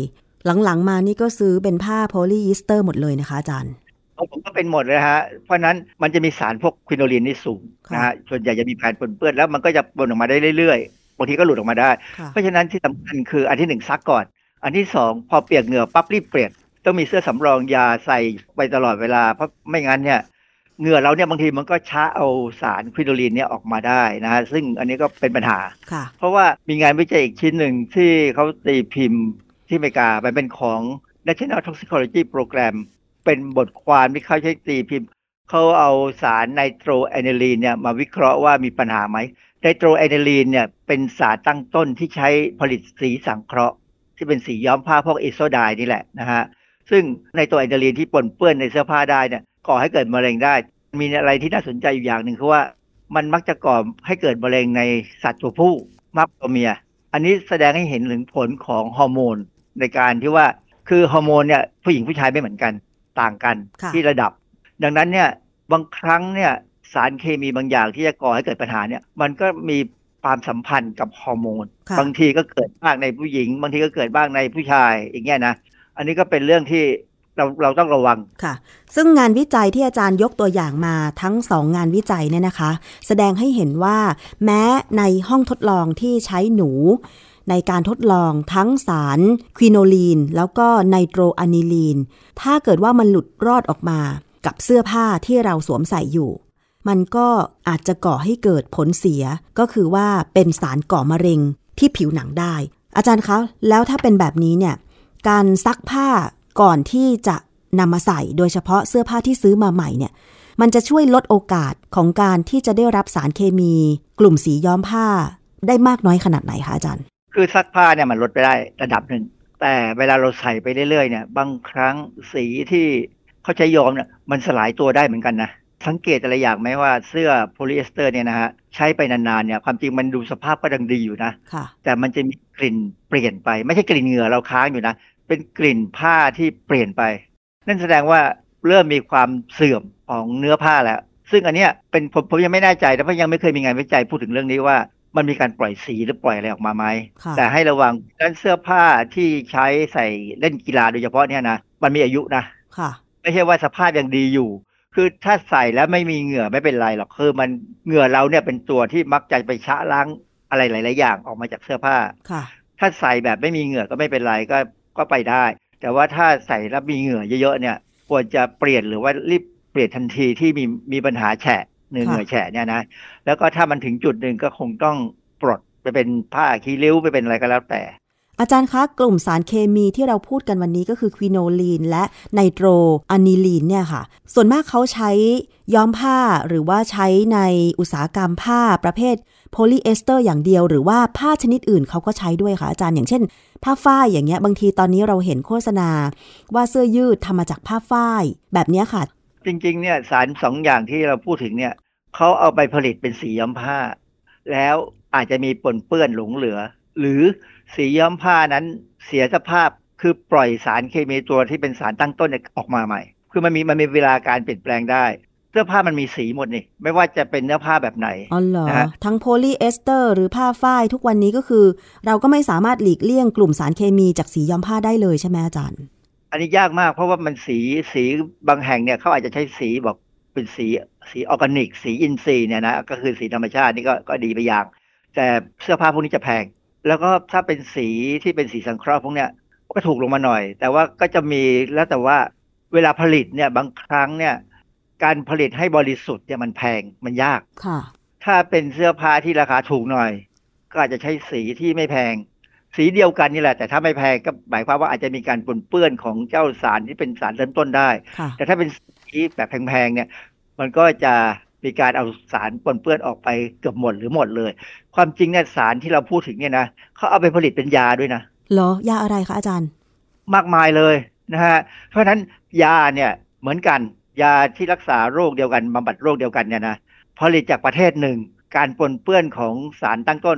หลังๆ มานี่ก็ซื้อเป็นผ้าโพลีอีสเตอร์หมดเลยนะคะอาจารย์ ของผมก็เป็นหมดเลยฮะ เพราะฉะนั้นมันจะมีสารพวกควิโนลีนนี่สูงค่ะนะฮะ ส่วนใหญ่จะมีแผ่นปนเปื้อนแล้วมันก็จะปนออกมาได้เรื่อยๆ บางทีก็หลุดออกมาได้ค่ะเพราะฉะนั้นที่สำคัญคืออันที่หนึ่งซักก่อน อันที่สองพอเปียกเหงื่อปั๊บรีบเปลี่ยน ต้องมีเสื้อสำรองยาใส่ไปตลอดเวลา เพราะไม่งั้นเนี่ยเหงื่อเราเนี่ยบางทีมันก็ช้าเอาสารควิโนลีนเนี่ยออกมาได้นะฮะซึ่งอันนี้ก็เป็นปัญหาค่ะเพราะว่ามีงานวิจัยอีกชิ้นหนึ่งที่เขาตีพิมพ์ที่อเมริกามันเป็นของ National Toxicology Program เป็นบทความที่เขาใช้ตีพิมพ์เขาเอาสารไนโตรแอนิลีนเนี่ยมาวิเคราะห์ว่ามีปัญหาไหมไนโตรแอนิลีนเนี่ยเป็นสารตั้งต้นที่ใช้ผลิตสีสังเคราะห์ ที่เป็นสีย้อมผ้าพวก azo dye นี่แหละนะฮะซึ่งในตัวแอนิลีนที่ปนเปื้อนในเสื้อผ้าได้เนี่ยก่อให้เกิดมะเร็งได้ มีอะไรที่น่าสนใจอยู่อย่างหนึ่งคือว่ามันมักจะก่อให้เกิดมะเร็งในสัตว์ตัวผู้มากกว่าเมีย อันนี้แสดงให้เห็นถึงผลของฮอร์โมนในการที่ว่าคือฮอร์โมนเนี่ยผู้หญิงผู้ชายไม่เหมือนกัน ต่างกันค่ะที่ระดับ ดังนั้นเนี่ยบางครั้งเนี่ยสารเคมีบางอย่างที่จะก่อให้เกิดปัญหาเนี่ยมันก็มีความสัมพันธ์กับฮอร์โมนค่ะบางทีก็เกิดบ้างในผู้หญิง บางทีก็เกิดบ้างในผู้ชายอย่างเงี้ยนะอันนี้ก็เป็นเรื่องที่เราเราต้องระวังค่ะ ซึ่งงานวิจัยที่อาจารย์ยกตัวอย่างมาทั้งสองงานวิจัยเนี่ยนะคะ แสดงให้เห็นว่าแม้ในห้องทดลองที่ใช้หนู ในการทดลองทั้งสารควิโนลีน แล้วก็ไนโตรอะนิลีน ถ้าเกิดว่ามันหลุดรอดออกมากับเสื้อผ้าที่เราสวมใส่อยู่ มันก็อาจจะก่อให้เกิดผลเสีย ก็คือว่าเป็นสารก่อมะเร็งที่ผิวหนังได้ อาจารย์คะ แล้วถ้าเป็นแบบนี้เนี่ย การซักผ้าก่อนที่จะนำมาใส่ โดยเฉพาะเสื้อผ้าที่ซื้อมาใหม่เนี่ย มันจะช่วยลดโอกาสของการที่จะได้รับสารเคมี กลุ่มสีย้อมผ้าได้มากน้อยขนาดไหนคะอาจารย์ คือซักผ้าเนี่ยมันลดไปได้ระดับหนึ่ง แต่เวลาเราใส่ไปเรื่อยๆเนี่ยบางครั้งสีที่เขาใช้ย้อมเนี่ยมันสลายตัวได้เหมือนกันนะสังเกตอะไรอย่างไหมว่าเสื้อโพลีเอสเตอร์เนี่ยนะฮะใช้ไปนานๆเนี่ยความจริงมันดูสภาพก็ยังดีอยู่นะค่ะแต่มันจะมีกลิ่นเปลี่ยนไป ไม่ใช่กลิ่นเหงื่อเราค้างอยู่นะ เป็นกลิ่นผ้าที่เปลี่ยนไป นั่นแสดงว่าเริ่มมีความเสื่อมของเนื้อผ้าแล้ว ซึ่งอันเนี้ยเป็นผมผมยังไม่แน่ใจนะเพราะยังไม่เคยมีงานวิจัยพูดถึงเรื่องนี้ว่า มันมีการปล่อยสีหรือปล่อยอะไรออกมาไหมค่ะแต่ให้ระวังด้านเสื้อผ้าที่ใช้ใส่เล่นกีฬาโดยเฉพาะเนี่ยนะ มันมีอายุนะค่ะ ไม่ใช่ว่าสภาพยังดีอยู่ คือถ้าใส่แล้วไม่มีเหงื่อไม่เป็นไรหรอก คือมันเหงื่อเราเนี่ยเป็นตัวที่มักจะไปชะล้างอะไรหลาย ๆ อย่างออกมาจากเสื้อผ้าค่ะ ถ้าใส่แบบไม่มีเหงื่อก็ไม่เป็นไรก็ก็ไปได้ แต่ว่าถ้าใส่แล้วมีเหงื่อเยอะ ๆ เนี่ย ควรจะเปลี่ยนหรือว่ารีบเปลี่ยนทันทีที่มีมีปัญหาแฉะ เหงื่อค่ะเหงื่อแฉะเนี่ยนะแล้วก็ถ้ามันถึงจุดหนึ่งก็คงต้องปลดไปเป็นผ้าขี้ริ้วไปเป็นอะไรก็แล้วแต่ อาจารย์คะกลุ่มสารเคมีที่เราพูดกันวันนี้ก็คือควิโนลีนและไนโตรอะนิลีนเนี่ยค่ะ ส่วนมากเขาใช้ย้อมผ้าหรือว่าใช้ในอุตสาหกรรมผ้าประเภทโพลีเอสเตอร์อย่างเดียวหรือว่าผ้าชนิดอื่นเขาก็ใช้ด้วยค่ะอาจารย์อย่างเช่น ผ้าฝ้ายอย่างเงี้ยบางทีตอนนี้เราเห็นโฆษณา ว่าเสื้อยืดทำมาจากผ้าฝ้าย แบบเนี้ยค่ะ จริง ๆ เนี่ยสารสองอย่างที่เราพูดถึงเนี่ยเขาเอาไปผลิตเป็นสีย้อมผ้า แล้วอาจจะมีปนเปื้อนหลงเหลือ หรือสีย้อมผ้านั้นเสียสภาพคือปล่อยสารเคมีตัวที่เป็นสารตั้งต้นเนี่ยออกมาใหม่ คือมันมีมันมีเวลาการเปลี่ยนแปลงได้เสื้อผ้ามันมีสีหมดนี่ไม่ว่าจะเป็นเนื้อผ้าแบบไหนอ๋อเหรอนะฮะทั้งโพลีเอสเตอร์หรือผ้าฝ้ายทุกวันนี้ก็คือ เราก็ไม่สามารถหลีกเลี่ยงกลุ่มสารเคมีจากสีย้อมผ้าได้เลยใช่ไหมอาจารย์ อันนี้ยากมากเพราะว่ามันสีสีบางแห่งเนี่ยเขาอาจจะใช้สีบอกเป็นสีสีออร์แกนิก สีอินทรีย์เนี่ยนะก็คือสีธรรมชาตินี่ก็ก็ดีไปอย่าง แต่เสื้อผ้าพวกนี้จะแพง แล้วก็ถ้าเป็นสีที่เป็นสีสังเคราะห์พวกเนี้ยก็ถูกลงมาหน่อย แต่ว่าก็จะมีแล้วแต่ว่าเวลาผลิตเนี่ยบางครั้งเนี่ยการผลิตให้บริสุทธิ์เนี่ยมันแพงมันยากค่ะ ถ้าเป็นเสื้อผ้าที่ราคาถูกหน่อย ก็อาจจะใช้สีที่ไม่แพง สีเดียวกันนี่แหละ แต่ถ้าไม่แพงก็หมายความว่าอาจจะมีการปนเปื้อนของเจ้าสารที่เป็นสารเริ่มต้นได้ค่ะแต่ถ้าเป็นสีแบบแพงๆเนี่ย มันก็จะมีการเอาสารปนเปื้อนออกไปเกือบหมดหรือหมดเลย ความจริงเนี่ยสารที่เราพูดถึงเนี่ยนะเขาเอาไปผลิตเป็นยาด้วยนะเหรอยาอะไรคะอาจารย์ มากมายเลยนะฮะเพราะฉะนั้นยาเนี่ยเหมือนกันยาที่รักษาโรคเดียวกันบำบัดโรคเดียวกันเนี่ยนะผลิตจากประเทศหนึ่ง การปนเปื้อนของสารตั้งต้น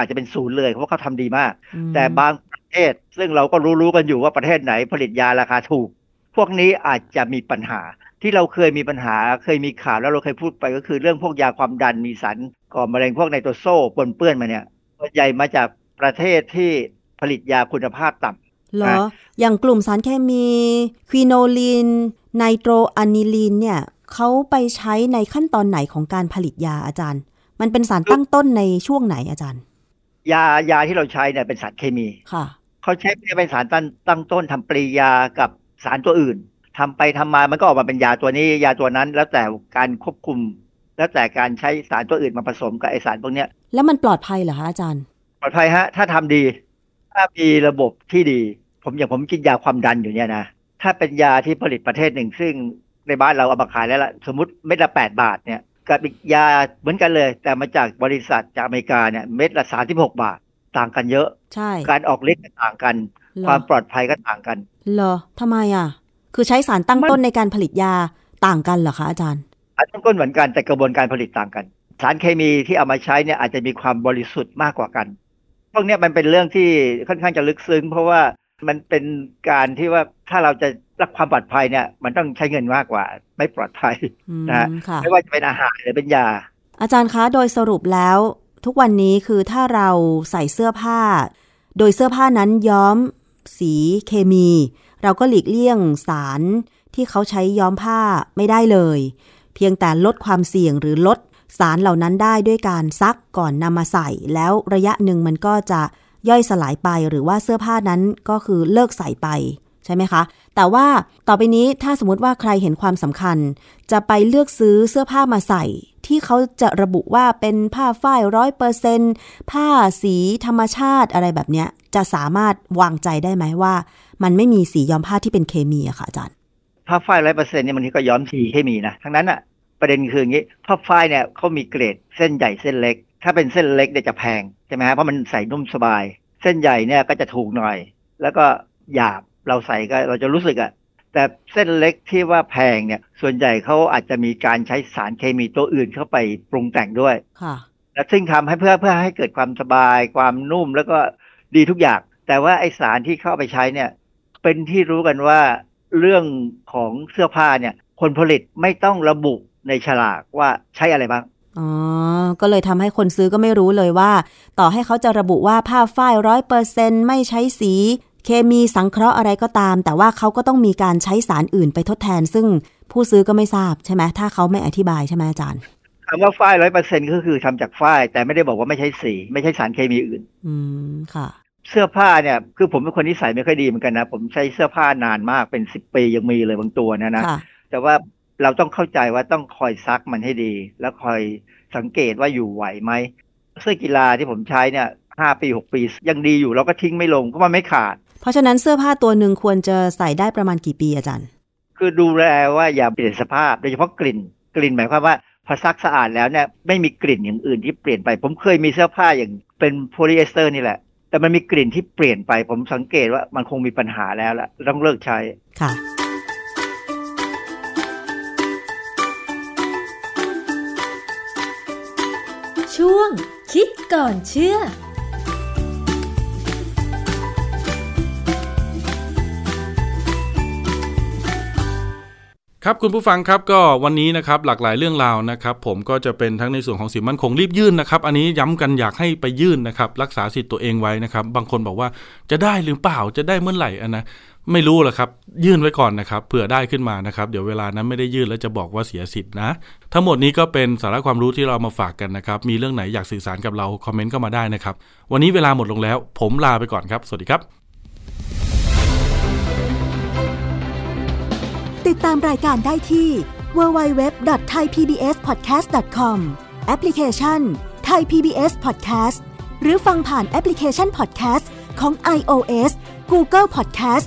อาจจะเป็นศูนย์เลยเพราะเขาทำดีมากอืมแต่บางประเทศ ซึ่งเราก็รู้ๆกันอยู่ว่าประเทศไหนผลิตยาราคาถูก พวกนี้อาจจะมีปัญหาที่เราเคยมีปัญหาเคยมีข่าวแล้วเราเคยพูดไปก็คือเรื่องพวกยาความดันมีสารก่อมะเร็งพวกไนโตรโซปนเปื้อนมาเนี่ยส่วนใหญ่มาจากประเทศที่ผลิตยาคุณภาพต่ำเหรออะอย่างกลุ่มสารเคมีควิโนลีนไนโตรอะนิลีนเนี่ยเขาไปใช้ในขั้นตอนไหนของการผลิตยาอาจารย์ มันเป็นสารตั้งต้นในช่วงไหนอาจารย์ ยายาที่เราใช้เนี่ยเป็นสารเคมีค่ะเขาใช้เป็นสารตั้งตั้งต้นทำปริยากับสารตัวอื่นทำไปทำมามันก็ออกมาเป็นยาตัวนี้ ยาตัวนั้น แล้วแต่การควบคุม แล้วแต่การใช้สารตัวอื่นมาผสมกับไอสารพวกเนี้ย แล้วมันปลอดภัยเหรอคะอาจารย์ ปลอดภัยฮะ ถ้าทำดี ถ้ามีระบบที่ดี ผมอย่างผมกินยาความดันอยู่เนี่ยนะถ้าเป็นยาที่ผลิตประเทศหนึ่งซึ่งในบ้านเราเอามาขายแล้วล่ะสมมติเม็ดละแปดบาทเนี่ย กับอีกยาเหมือนกันเลย แต่มาจากบริษัทจากอเมริกาเนี่ยเม็ดละสามสิบหกบาทต่างกันเยอะ ใช่ การออกฤทธิ์ก็ต่างกันเหรอความปลอดภัยก็ต่างกัน เหรอทำไมอะ คือใช้สารตั้งต้นในการผลิตยาต่างกันเหรอคะอาจารย์อันต้นก็เหมือนกันแต่กระบวนการผลิตต่างกัน สารเคมีที่เอามาใช้เนี่ยอาจจะมีความบริสุทธิ์มากกว่ากันพวกเนี้ยมันเป็นเรื่องที่ค่อนข้างจะลึกซึ้ง เพราะว่า มันเป็นการที่ว่าถ้าเราจะรักความปลอดภัยเนี่ย มันต้องใช้เงินมากกว่า ไม่ปลอดภัยอืมนะฮะค่ะไม่ว่าจะเป็นอาหารหรือเป็นยา อาจารย์คะโดยสรุปแล้ว ทุกวันนี้คือถ้าเราใส่เสื้อผ้า โดยเสื้อผ้านั้นย้อม สีเคมี เราก็หลีกเลี่ยงสารที่เขาใช้ย้อมผ้าไม่ได้เลย เพียงแต่ลดความเสี่ยงหรือลดสารเหล่านั้นได้ด้วยการซักก่อนนำมาใส่ แล้วระยะหนึ่งมันก็จะ ย่อยสลายไปหรือว่าเสื้อผ้านั้นก็คือเลิกใส่ไปใช่ไหมคะ แต่ว่าต่อไปนี้ถ้าสมมติว่าใครเห็นความสำคัญ จะไปเลือกซื้อเสื้อผ้ามาใส่ ที่เขาจะระบุว่าเป็นผ้าฝ้ายร้อยเปอร์เซนผ้าสีธรรมชาติอะไรแบบเนี้ย จะสามารถวางใจได้ไหมว่า มันไม่มีสีย้อมผ้าที่เป็นเคมีอะค่ะอาจารย์ผ้าฝ้ายร้อยเปอร์เซ็นต์เนี่ยมันก็ย้อมสีให้มีนะทั้งนั้นอะประเด็นคืออย่างนี้ผ้าฝ้ายเนี่ยเขามีเกรดเส้นใหญ่เส้นเล็ก ถ้าเป็นเส้นเล็กเนี่ยจะแพงใช่ไหมฮะเพราะมันใส่นุ่มสบาย เส้นใหญ่เนี่ยก็จะถูกหน่อย แล้วก็หยาบเราใส่ก็เราจะรู้สึกอะแต่เส้นเล็กที่ว่าแพงเนี่ย ส่วนใหญ่เขาอาจจะมีการใช้สารเคมีตัวอื่นเข้าไปปรุงแต่งด้วยค่ะและซึ่งทำให้เพื่อเพื่อให้เกิดความสบาย ความนุ่มแล้วก็ดีทุกอย่าง แต่ว่าไอสารที่เข้าไปใช้เนี่ย เป็นที่รู้กันว่าเรื่องของเสื้อผ้าเนี่ย คนผลิตไม่ต้องระบุในฉลากว่าใช้อะไรบ้าง อ๋อ ก็เลยทำให้คนซื้อก็ไม่รู้เลยว่า ต่อให้เขาจะระบุว่าผ้าฝ้ายร้อยเปอร์เซ็นไม่ใช้สี เคมีสังเคราะห์อะไรก็ตาม แต่ว่าเขาก็ต้องมีการใช้สารอื่นไปทดแทน ซึ่งผู้ซื้อก็ไม่ทราบใช่ไหมถ้าเขาไม่อธิบายใช่ไหมอาจารย์คำว่าฝ้ายร้อยเปอร์เซ็นก็คือทำจากฝ้าย แต่ไม่ได้บอกว่าไม่ใช่สีไม่ใช่สารเคมีอื่น อืมค่ะ เสื้อผ้าเนี่ย คือผมเป็นคนที่ใส่ไม่ค่อยดีเหมือนกันนะ ผมใช้เสื้อผ้านานมากเป็นสิบปียังมีเลยบางตัวนะนะค่ะแต่ว่า เราต้องเข้าใจว่าต้องคอยซักมันให้ดี แล้วคอยสังเกตว่าอยู่ไหวไหมเสื้อกีฬาที่ผมใช้เนี่ยห้าปีหกปียังดีอยู่เราก็ทิ้งไม่ลงเพราะมันไม่ขาด เพราะฉะนั้นเสื้อผ้าตัวหนึ่งควรจะใส่ได้ประมาณกี่ปีอาจารย์ คือดูแลว่าอย่าเปลี่ยนสภาพโดยเฉพาะกลิ่น กลิ่นหมายความว่าพอซักสะอาดแล้วเนี่ยไม่มีกลิ่นอย่างอื่นที่เปลี่ยนไป ผมเคยมีเสื้อผ้าอย่างเป็นโพลีเอสเตอร์นี่แหละ แต่มันมีกลิ่นที่เปลี่ยนไป ผมสังเกตว่ามันคงมีปัญหาแล้วล่ะต้องเลิกใช้ค่ะ ช่วง คิดก่อนเชื่อครับคุณผู้ฟังครับก็วันนี้นะครับหลากหลายเรื่องราวนะครับ ผมก็จะเป็นทั้งในส่วนของสินมั่นคงรีบยื่นนะครับอันนี้ย้ำกันอยากให้ไปยื่นนะครับรักษาสิทธิ์ตัวเองไว้นะครับ บางคนบอกว่าจะได้หรือเปล่าจะได้เมื่อไหร่อันนะ ไม่รู้หรอกครับ ยื่นไว้ก่อนนะครับเผื่อได้ขึ้นมานะครับ เดี๋ยวเวลานั้นไม่ได้ยื่นแล้วจะบอกว่าเสียสิทธิ์นะ ทั้งหมดนี้ก็เป็นสาระความรู้ที่เรามาฝากกันนะครับ มีเรื่องไหนอยากสื่อสารกับเราคอมเมนต์เข้ามาได้นะครับ วันนี้เวลาหมดลงแล้ว ผมลาไปก่อนครับ สวัสดีครับ ติดตามรายการได้ที่ www.thaipbspodcast.com แอปพลิเคชัน Thai PBS Podcast หรือฟังผ่านแอปพลิเคชัน Podcast ของ iOS Google Podcast